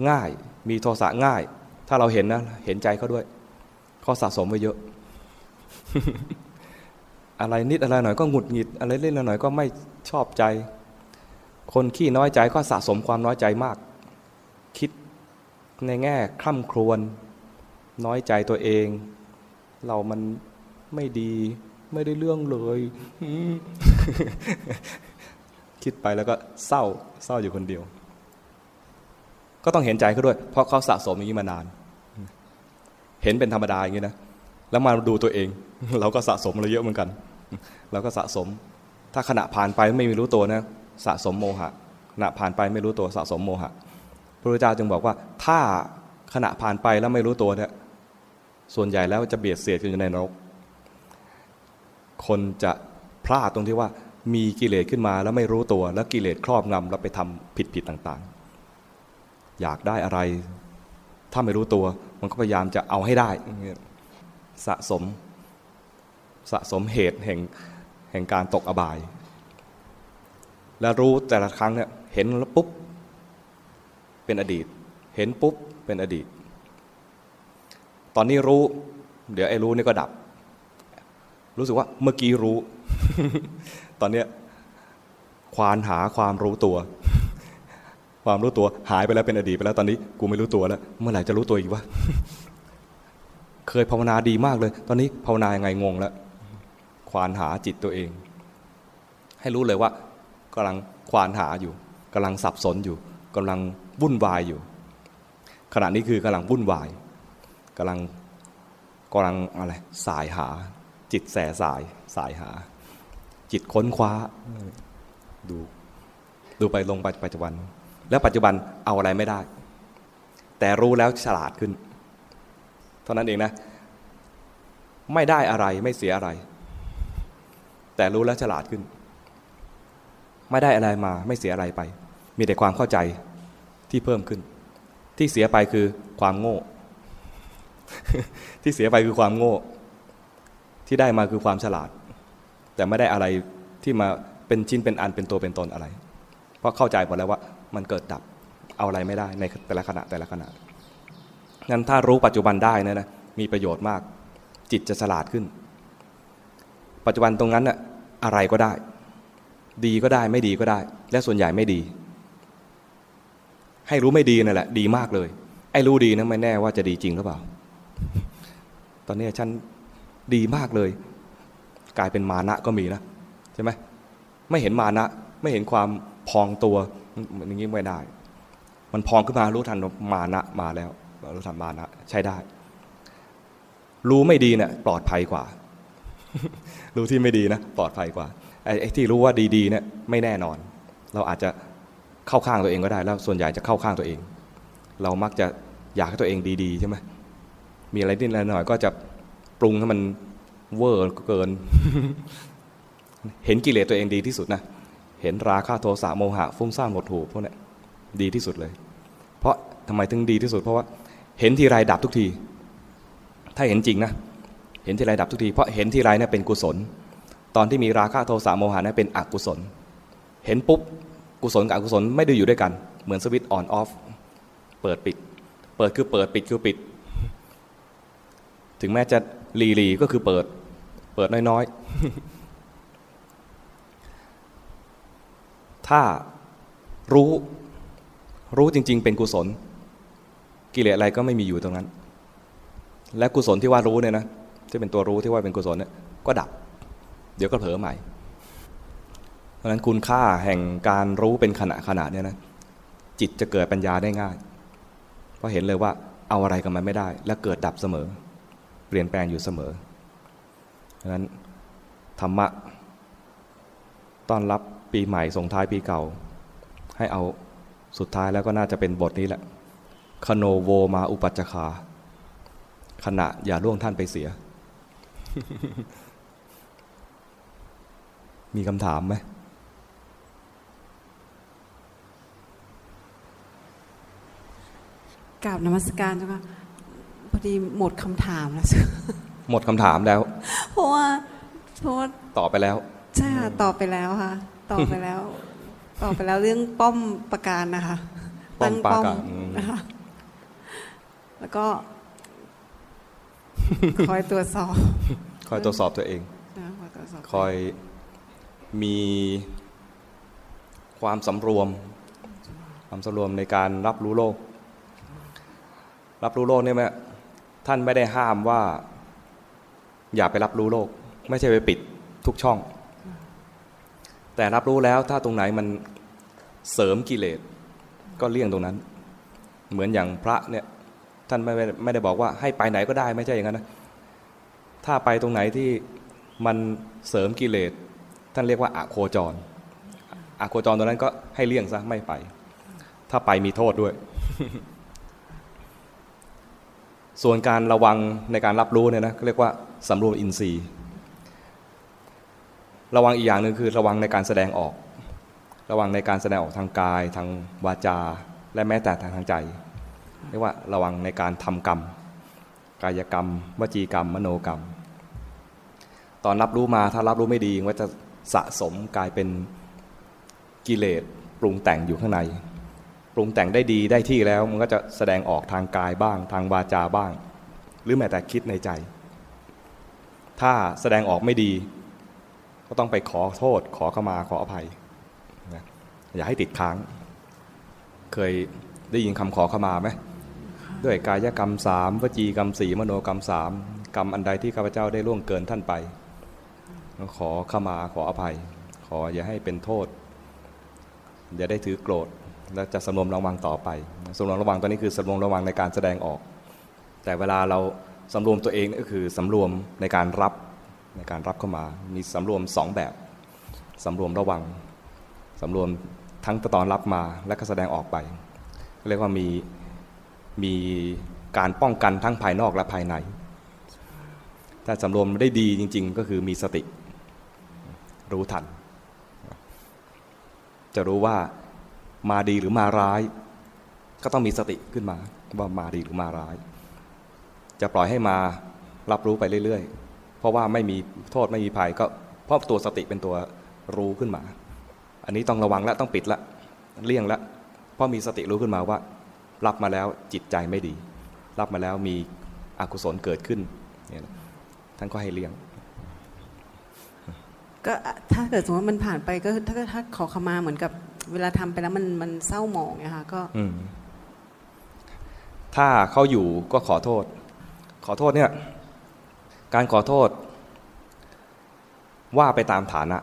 ง่าย มีโทสะง่าย ถ้าเราเห็นนะ เห็นใจเขาด้วยเขาสะสมไว้เยอะ อะไรนิดอะไรหน่อยก็หงุดหงิด อะไรเล่นหน่อยก็ไม่ชอบใจ คนขี้น้อยใจก็สะสมความน้อยใจมาก คิดในแง่คร่ำครวญน้อยใจตัวเอง เรามันไม่ดี ไม่ได้เรื่องเลยคิดไปแล้วก็เศร้าเศร้าอยู่คนเดียว ก็ต้องเห็นใจเขาด้วย เพราะเขาสะสมอย่างนี้มานาน เห็นเป็นธรรมดาอย่างนี้นะแล้วมาดูตัวเอง เราก็สะสมเราเยอะเหมือนกันเราก็สะสม ถ้าขณะผ่านไปไม่มีรู้ตัวนะสะสมโมหะขณะผ่านไปไม่รู้ตัวสะสมโมหะพระพุทธเจ้าจึงบอกว่า ถ้าขณะผ่านไปแล้วไม่รู้ตัวเนี่ยส่วนใหญ่แล้วจะเบียดเสียดกันอยู่ในนรก คนจะพลาดตรงที่ว่ามีกิเลสขึ้นมาแล้วไม่รู้ตัว แล้วกิเลสครอบงำแล้วไปทำผิดผิดต่างๆ อยากได้อะไร ถ้าไม่รู้ตัว มันก็พยายามจะเอาให้ได้ สะสมสะสมเหตุแห่งแห่งการตกอบาย แล้วรู้แต่ละครั้งเนี่ยเห็นแล้วปุ๊บเป็นอดีต เห็นปุ๊บเป็นอดีต ตอนนี้รู้ เดี๋ยวไอ้รู้นี่ก็ดับ รู้สึกว่าเมื่อกี้รู้ ตอนเนี้ยควานหาความรู้ตัว ความรู้ตัวหายไปแล้วเป็นอดีตไปแล้วตอนนี้กูไม่รู้ตัวแล้ว เมื่อไหร่จะรู้ตัวอีกวะเคยภาวนาดีมากเลย ตอนนี้ภาวนายังไงงงแล้วควานหาจิตตัวเอง ให้รู้เลยว่ากำลังควานหาอยู่กำลังสับสนอยู่กำลังวุ่นวายอยู่ ขณะนี้คือกำลังวุ่นวายกำลังกำลังอะไรสายหา จิตแสสายสายหา จิตค้นคว้า ดู ดูไปลงปัจจุบัน แล้วปัจจุบันเอาอะไรไม่ได้ แต่รู้แล้วฉลาดขึ้น เท่านั้นเองนะ ไม่ได้อะไรไม่เสียอะไร แต่รู้แล้วฉลาดขึ้น ไม่ได้อะไรมาไม่เสียอะไรไป มีแต่ความเข้าใจที่เพิ่มขึ้น ที่เสียไปคือความโง่ ที่เสียไปคือความโง่ ที่ได้มาคือความฉลาด แต่ไม่ได้อะไรที่มาเป็นชิ้นเป็นอันเป็นตัวเป็นตนอะไร เพราะเข้าใจหมดแล้วว่ามันเกิดดับเอาอะไรไม่ได้ในแต่ละขณะแต่ละขณะงั้นถ้ารู้ปัจจุบันได้นะนะมีประโยชน์มาก จิตจะฉลาดขึ้น ปัจจุบันตรงนั้นน่ะอะไรก็ได้ ดีก็ได้ไม่ดีก็ได้ และส่วนใหญ่ไม่ดี ให้รู้ไม่ดีนั่นแหละ ดีมากเลย ไอ้รู้ดีนะไม่แน่ว่าจะดีจริงหรือเปล่า ตอนนี้ฉัน ดีมากเลย กลายเป็นมานะก็มีนะใช่ไหมไม่เห็นมานะไม่เห็นความพองตัวอย่างนี้ไม่ได้ มันพองขึ้นมารู้ทันมานะมาแล้วรู้ทันมานะใช้ได้ รู้ไม่ดีเนี่ยปลอดภัยกว่า รู้ที่ไม่ดีนะปลอดภัยกว่าไอ้ที่รู้ว่าดีๆเนี่ยไม่แน่นอน เราอาจจะเข้าข้างตัวเองก็ได้ แล้วส่วนใหญ่จะเข้าข้างตัวเอง เรามักจะอยากให้ตัวเองดีๆใช่ไหมมีอะไรนิดหน่อยก็จะ ปรุงให้มันเวอร์เกิน เห็นกิเลสตัวเองดีที่สุดนะ เห็นราคะโทสะโมหะฟุ้งซ่านหมดหูพวกนี้ดีที่สุดเลย เพราะทำไมถึงดีที่สุด เพราะว่าเห็นทีไรดับทุกที ถ้าเห็นจริงนะ เห็นทีไรดับทุกที เพราะเห็นทีไรเนี่ยเป็นกุศล ตอนที่มีราคะโทสะโมหะเนี่ยเป็นอกุศล เห็นปุ๊บกุศลกับอกุศลไม่ได้อยู่ด้วยกัน เหมือนสวิตช์ออนออฟ เปิดปิด เปิดคือเปิดปิดคือปิด ถึงแม้จะ รีรีก็คือเปิด เปิดน้อยๆ ถ้ารู้รู้จริง ๆ เป็นกุศล กิเลสอะไรก็ไม่มีอยู่ตรงนั้น และกุศลที่ว่ารู้เนี่ยนะที่เป็นตัวรู้ที่ว่าเป็นกุศลเนี่ยก็ดับ เดี๋ยวก็เผลอใหม่ เพราะฉะนั้นคุณค่าแห่งการรู้เป็นขณะขณะเนี่ยนะจิตจะเกิดปัญญาได้ง่าย เพราะเห็นเลยว่าเอาอะไรกับมันไม่ได้ และเกิดดับเสมอ ปลี่ยนแปลงอยู่เสมอดังนั้นธรรมะต้อนรับปีใหม่ส่งท้ายปีเก่า ให้เอาสุดท้ายแล้วก็น่าจะเป็นบทนี้แหละ คโนโวมาอุปัจจคา ขณะอย่าล่วงท่านไปเสีย มีคำถามไหมกราบนมัสการเจ้าค่ะ พอดีหมดคำถามแล้วจ้ะหมดคำถามแล้ว เพราะว่าเพราะว่าตอบไปแล้วใช่ค่ะตอบไปแล้วค่ะ ตอบไปแล้ว ตอบไปแล้วเรื่องป้อมประการนะคะตั้งป้อมนะคะแล้วก็คอยตรวจสอบ คอยตรวจสอบตัวเอง คอยมีความสำรวม ความสำรวมในการรับรู้โลก รับรู้โลกเนี่ยแม่ ท่านไม่ได้ห้ามว่า อย่าไปรับรู้โลก ไม่ใช่ไปปิดทุกช่อง แต่รับรู้แล้วถ้าตรงไหนมันเสริมกิเลสก็เลี่ยงตรงนั้น เหมือนอย่างพระเนี่ยท่านไม่ไม่ได้บอกว่าให้ไปไหนก็ได้ไม่ใช่อย่างนั้นนะถ้าไปตรงไหนที่มันเสริมกิเลสท่านเรียกว่าอะโคจรอะโคจรตรงนั้นก็ให้เลี่ยงซะไม่ไป ถ้าไปมีโทษด้วย ส่วนการระวังในการรับรู้เนี่ยนะเรียกว่าสำรวมอินทรีย์ ระวังอีกอย่างหนึ่งคือระวังในการแสดงออก ระวังในการแสดงออกทางกาย ทางวาจา และแม้แต่ทางทางใจ เรียกว่าระวังในการทำกรรม กายกรรม วจีกรรม มโนกรรม ตอนรับรู้มาถ้ารับรู้ไม่ดีก็จะสะสมกลายเป็นกิเลสปรุงแต่งอยู่ข้างใน ปรุงแต่งได้ดีได้ที่แล้วมันก็จะแสดงออกทางกายบ้าง ทางวาจาบ้าง หรือแม้แต่คิดในใจ ถ้าแสดงออกไม่ดี ก็ต้องไปขอโทษ ขอขมาขออภัยอย่าให้ติดค้าง เคยได้ยินคำขอขมาไหมด้วยกายกรรมสามวจีกรรมสีมโนกรรมสามกรรมอันใดที่ข้าพเจ้าได้ล่วงเกินท่านไป ขอขมาขออภัย ขออย่าให้เป็นโทษ อย่าได้ถือโกรธ และจะสำรวมระวังต่อไปสำรวมระวังตอนนี้คือสำรวมระวังในการแสดงออก แต่เวลาเราสำรวมตัวเองก็คือสำรวมในการรับในการรับเข้ามามีสำรวมสองแบบสำรวมระวังสำรวมทั้งตอนรับมาและก็แสดงออกไปเรียกว่ามีมีการป้องกันทั้งภายนอกและภายใน ถ้าสำรวมได้ดีจริง ๆ ก็คือมีสติรู้ทัน จะรู้ว่า มาดีหรือมาร้าย ก็ต้องมีสติขึ้นมาว่ามาดีหรือมาร้าย จะปล่อยให้มารับรู้ไปเรื่อยๆ เพราะว่าไม่มีโทษไม่มีภัยก็เพราะตัวสติเป็นตัวรู้ขึ้นมา อันนี้ต้องระวังและต้องปิดละเลี่ยงละเพราะมีสติรู้ขึ้นมาว่า รับมาแล้วจิตใจไม่ดี รับมาแล้วมีอกุศลเกิดขึ้นท่านก็ให้เลี่ยง ก็ถ้าเกิดสมมติมันผ่านไปก็ถ้าถ้าขอขมาเหมือนกับ เวลาทำไปแล้วมันมันเศร้าหมองนะคะก็ถ้าเขาอยู่ก็ขอโทษ ขอโทษเนี่ย การขอโทษ ว่าไปตามฐานะ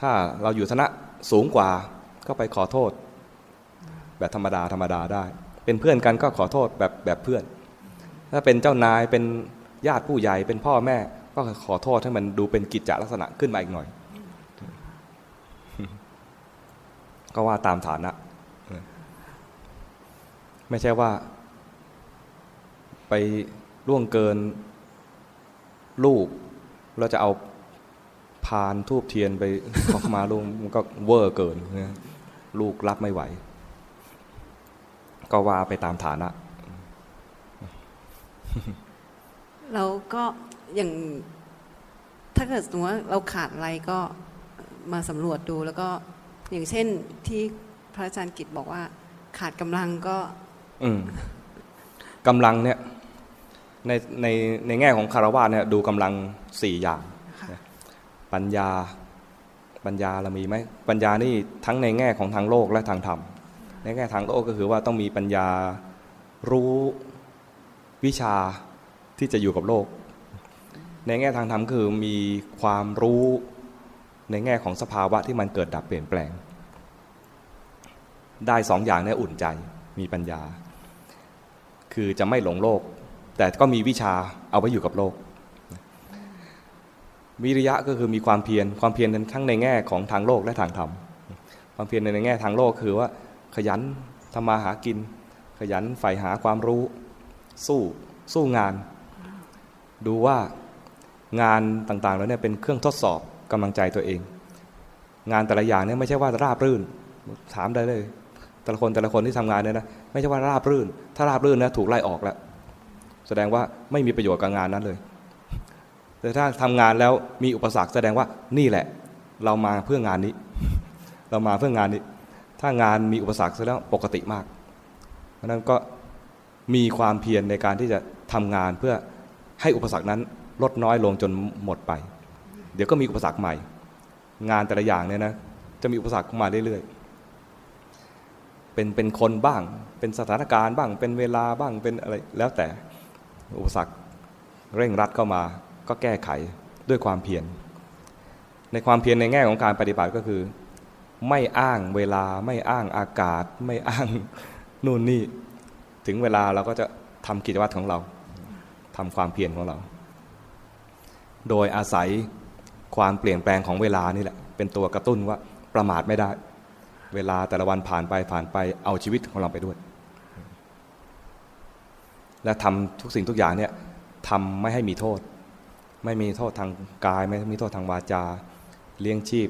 ถ้าเราอยู่ฐานะสูงกว่าก็ไปขอโทษ แบบธรรมดาธรรมดาได้ เป็นเพื่อนกันก็ขอโทษแบบแบบเพื่อน ถ้าเป็นเจ้านายเป็นญาติผู้ใหญ่เป็นพ่อแม่ ก็ขอโทษให้มันดูเป็นกิจจลักษณะขึ้นมาอีกหน่อย ก็ว่าตามฐานะ ไม่ใช่ว่า ไปล่วงเกินลูก เราจะเอาพานทูบเทียนไปขอมาลุงมันก็เวอร์เกินลูกรับไม่ไหว ก็ว่าไปตามฐานะเราก็ อย่างถ้าเกิดสมมติว่าเราขาดอะไรก็มาสำรวจดูแล้วก็อย่างเช่นที่พระอาจารย์กิจบอกว่า ขาดกำลังก็ อืมกำลังเนี่ย ในในในแง่ของคารวะเนี่ย ดูกำลังสี่อย่าง ปัญญาปัญญาเรามีไหมปัญญานี่ทั้งในแง่ของทางโลกและทางธรรม ในแง่ทางโลกก็คือว่าต้องมีปัญญารู้วิชาที่จะอยู่กับโลก ในแง่ทางธรรมคือมีความรู้ในแง่ของสภาวะที่มันเกิดดับเปลี่ยนแปลง ได้สองอย่างนี้อุ่นใจมีปัญญา คือจะไม่หลงโลก แต่ก็มีวิชาเอาไว้อยู่กับโลก วิริยะก็คือมีความเพียรความเพียรทั้งในแง่ของทางโลกและทางธรรมความเพียรในแง่ทางโลกคือว่าขยันทำมาหากิน ขยันใฝ่หาความรู้ สู้สู้งาน ดูว่า งานต่างๆแล้วเนี่ยเป็นเครื่องทดสอบกำลังใจตัวเอง งานแต่ละอย่างเนี่ยไม่ใช่ว่าราบรื่น ถามได้เลย แต่ละคนแต่ละคนที่ทำงานเนี่ยนะไม่ใช่ว่าราบรื่น ถ้าราบรื่นนะถูกไล่ออกแล้ว แสดงว่าไม่มีประโยชน์กับงานนั้นเลย แต่ถ้าทำงานแล้วมีอุปสรรคแสดงว่านี่แหละ เรามาเพื่องานนี้ เรามาเพื่องานนี้ ถ้างานมีอุปสรรคแสดงปกติมากเพราะนั้นก็มีความเพียรในการที่จะทำงานเพื่อให้อุปสรรคนั้น ลดน้อยลงจนหมดไป เดี๋ยวก็มีอุปสรรคใหม่ งานแต่ละอย่างเนี่ยนะจะมีอุปสรรคมาเรื่อยๆเป็นเป็นคนบ้าง เป็นสถานการณ์บ้าง เป็นเวลาบ้างเป็นอะไรแล้วแต่อุปสรรคเร่งรัดเข้ามา ก็แก้ไขด้วยความเพียรในความเพียรในแง่ของการปฏิบัติก็คือ ไม่อ้างเวลาไม่อ้างอากาศ ไม่อ้างนู่นนี่ ถึงเวลาเราก็จะทำกิจวัตรของเราทำความเพียรของเรา โดยอาศัยความเปลี่ยนแปลงของเวลานี่แหละ เป็นตัวกระตุ้นว่าประมาทไม่ได้ เวลาแต่ละวันผ่านไปผ่านไปเอาชีวิตของเราไปด้วย และทำทุกสิ่งทุกอย่างเนี่ยทำไม่ให้มีโทษ ไม่มีโทษทางกาย ไม่มีโทษทางวาจา เลี้ยงชีพ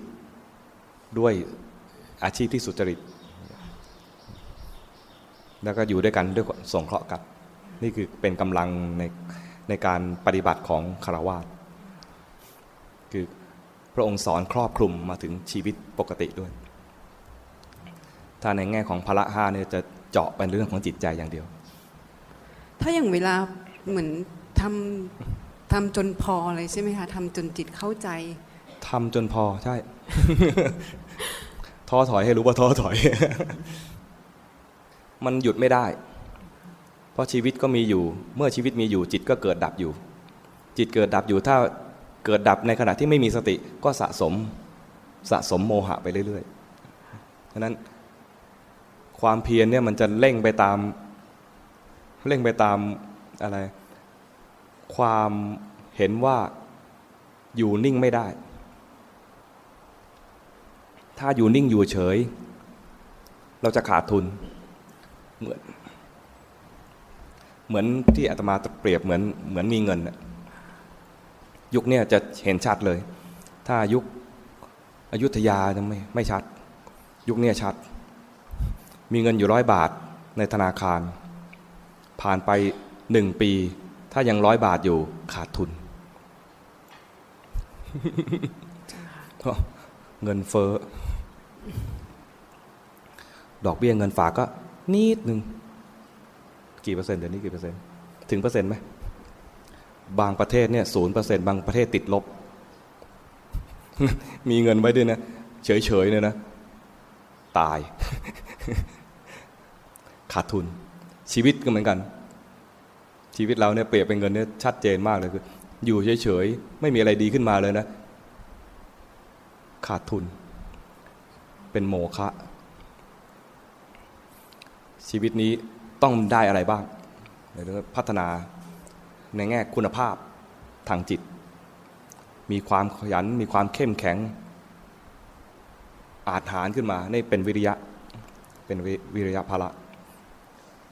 ด้วยอาชีพที่สุจริต แล้วก็อยู่ด้วยกันด้วยส่งเคราะห์กัน นี่คือเป็นกำลังในในการปฏิบัติของคารวาส พระองค์สอนครอบคลุมมาถึงชีวิตปกติด้วย ถ้าในแง่ของพละห้าเนี่ยจะเจาะเป็นเรื่องของจิตใจอย่างเดียว ถ้าอย่างเวลาเหมือนทำทำจนพอเลยใช่ไหมคะทำจนจิตเข้าใจทำจนพอใช่ ท้อถอยให้รู้ว่าท้อถอย มันหยุดไม่ได้ เพราะชีวิตก็มีอยู่ เมื่อชีวิตมีอยู่จิตก็เกิดดับอยู่ จิตเกิดดับอยู่ถ้า เกิดดับในขณะที่ไม่มีสติก็สะสมสะสมโมหะไปเรื่อยๆฉะนั้นความเพียรเนี่ยมันจะเร่งไปตามเร่งไปตามอะไร ความเห็นว่าอยู่นิ่งไม่ได้ ถ้าอยู่นิ่งอยู่เฉย เราจะขาดทุน เหมือน เหมือนที่อาตมาเปรียบเหมือนเหมือนมีเงิน ยุคนี้จะเห็นชัดเลย ถ้ายุคอยุธยาจะไม่ไม่ชัด ยุคนี้ชัด มีเงินอยู่ร้อยบาทในธนาคาร ผ่านไปหนึ่งปี ถ้ายังร้อยบาทอยู่ขาดทุน เงินเฟ้อดอกเบี้ยเงินฝากก็นิดหนึ่งกี่เปอร์เซ็นต์เดี๋ยวนี้กี่เปอร์เซ็นต์ ถึงเปอร์เซ็นต์ไหม บางประเทศเนี่ยศูนย์เปอร์เซ็นต์บางประเทศติดลบ มีเงินไว้ด้วยนะ เฉยๆเนี่ยนะ ตาย ขาดทุน ชีวิตก็เหมือนกัน ชีวิตเราเนี่ยเปรียบเป็นเงินเนี่ยชัดเจนมากเลยคือ อยู่เฉยๆ ไม่มีอะไรดีขึ้นมาเลยนะ ขาดทุน เป็นโมฆะชีวิตนี้ต้องได้อะไรบ้างในเรื่องพัฒนา ในแง่คุณภาพทางจิต มีความขยันมีความเข้มแข็ง อาจหารขึ้นมาในเป็นวิริยะเป็นวิริยะภละ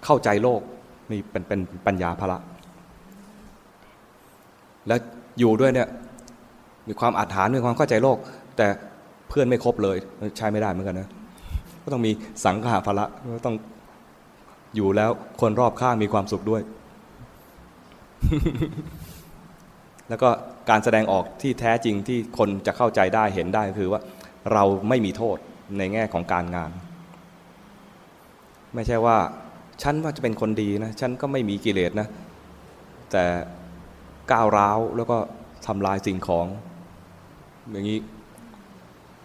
เข้าใจโลกนี่เป็นเป็นปัญญาภละ แล้วอยู่ด้วยเนี่ยมีความอาจหารมีความเข้าใจโลก แต่เพื่อนไม่ครบเลยใช้ไม่ได้เหมือนกันนะก็ต้องมีสังขาภละก็ต้องอยู่แล้วคนรอบข้างมีความสุขด้วย แล้วก็การแสดงออกที่แท้จริงที่คนจะเข้าใจได้เห็นได้คือว่า เราไม่มีโทษในแง่ของการงาน ไม่ใช่ว่า ฉันว่าจะเป็นคนดีนะฉันก็ไม่มีกิเลสนะ แต่ก้าวร้าวแล้วก็ทำลายสิ่งของ อย่างนี้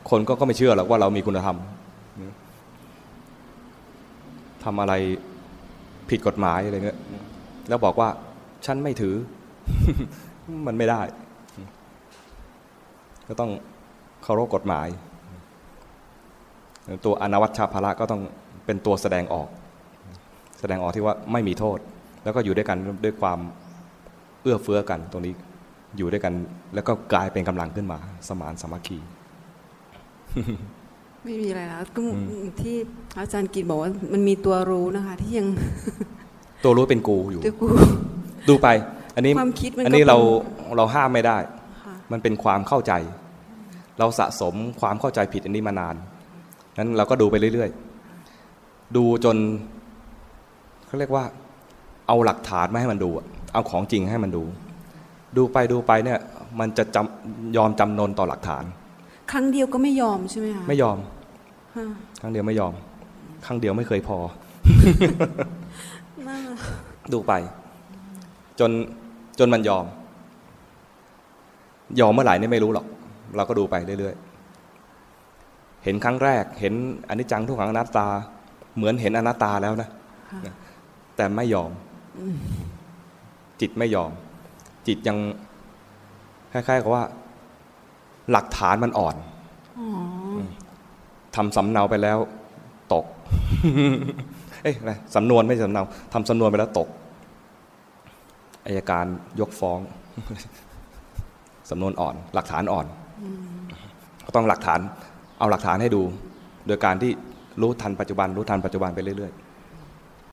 คนก็ก็ไม่เชื่อหรอกว่าเรามีคุณธรรมทำอะไรผิดกฎหมายอะไรเงี้ยแล้วบอกว่า ฉันไม่ถือ มันไม่ได้ ก็ต้องเคารพกฎหมาย ตัวอนวัชชาภละก็ต้องเป็นตัวแสดงออก แสดงออกที่ว่าไม่มีโทษ แล้วก็อยู่ด้วยกันด้วยความเอื้อเฟื้อกันตรงนี้อยู่ด้วยกัน แล้วก็กลายเป็นกำลังขึ้นมา สมานสามัคคีไม่มีอะไรแล้วก็อืมที่อาจารย์กิตบอกว่ามันมีตัวรู้นะคะ ที่ยัง ตัวรู้เป็นกูอยู่ตัวกู ดูไป อันนี้ความคิดมันก็อันนี้เราเป็นเราห้ามไม่ได้ค่ะมันเป็นความเข้าใจ เราสะสมความเข้าใจผิดอันนี้มานานนั้นเราก็ดูไปเรื่อยๆ ดูจนเขาเรียกว่า เอาหลักฐานมาให้มันดูอะเอาของจริงให้มันดู ดูไปดูไปเนี่ย มันจะจำยอมจำนนต่อหลักฐาน ครั้งเดียวก็ไม่ยอมใช่ไหมคะไม่ยอมค่ะครั้งเดียวไม่ยอม ครั้งเดียวไม่เคยพอน่าดูไป จนจนมันยอม ยอมเมื่อไหร่นี่ไม่รู้หรอก เราก็ดูไปเรื่อยๆ เห็นครั้งแรก เห็นอนิจจังทุกขังอนัตตา เหมือนเห็นอนัตตาแล้วนะค่ะแต่ไม่ยอม จิตไม่ยอม จิตยังคล้ายๆกับว่า หลักฐานมันอ่อนอ๋อทำสำเนาไปแล้ว ตก เอ้ยอะไรสำนวนไม่ใช่สำเนาทำสำนวนไปแล้วตก อายการยกฟ้องสำนวนอ่อน หลักฐานอ่อนก็ต้องหลักฐาน เอาหลักฐานให้ดู โดยการที่รู้ทันปัจจุบัน รู้ทันปัจจุบันไปเรื่อยๆ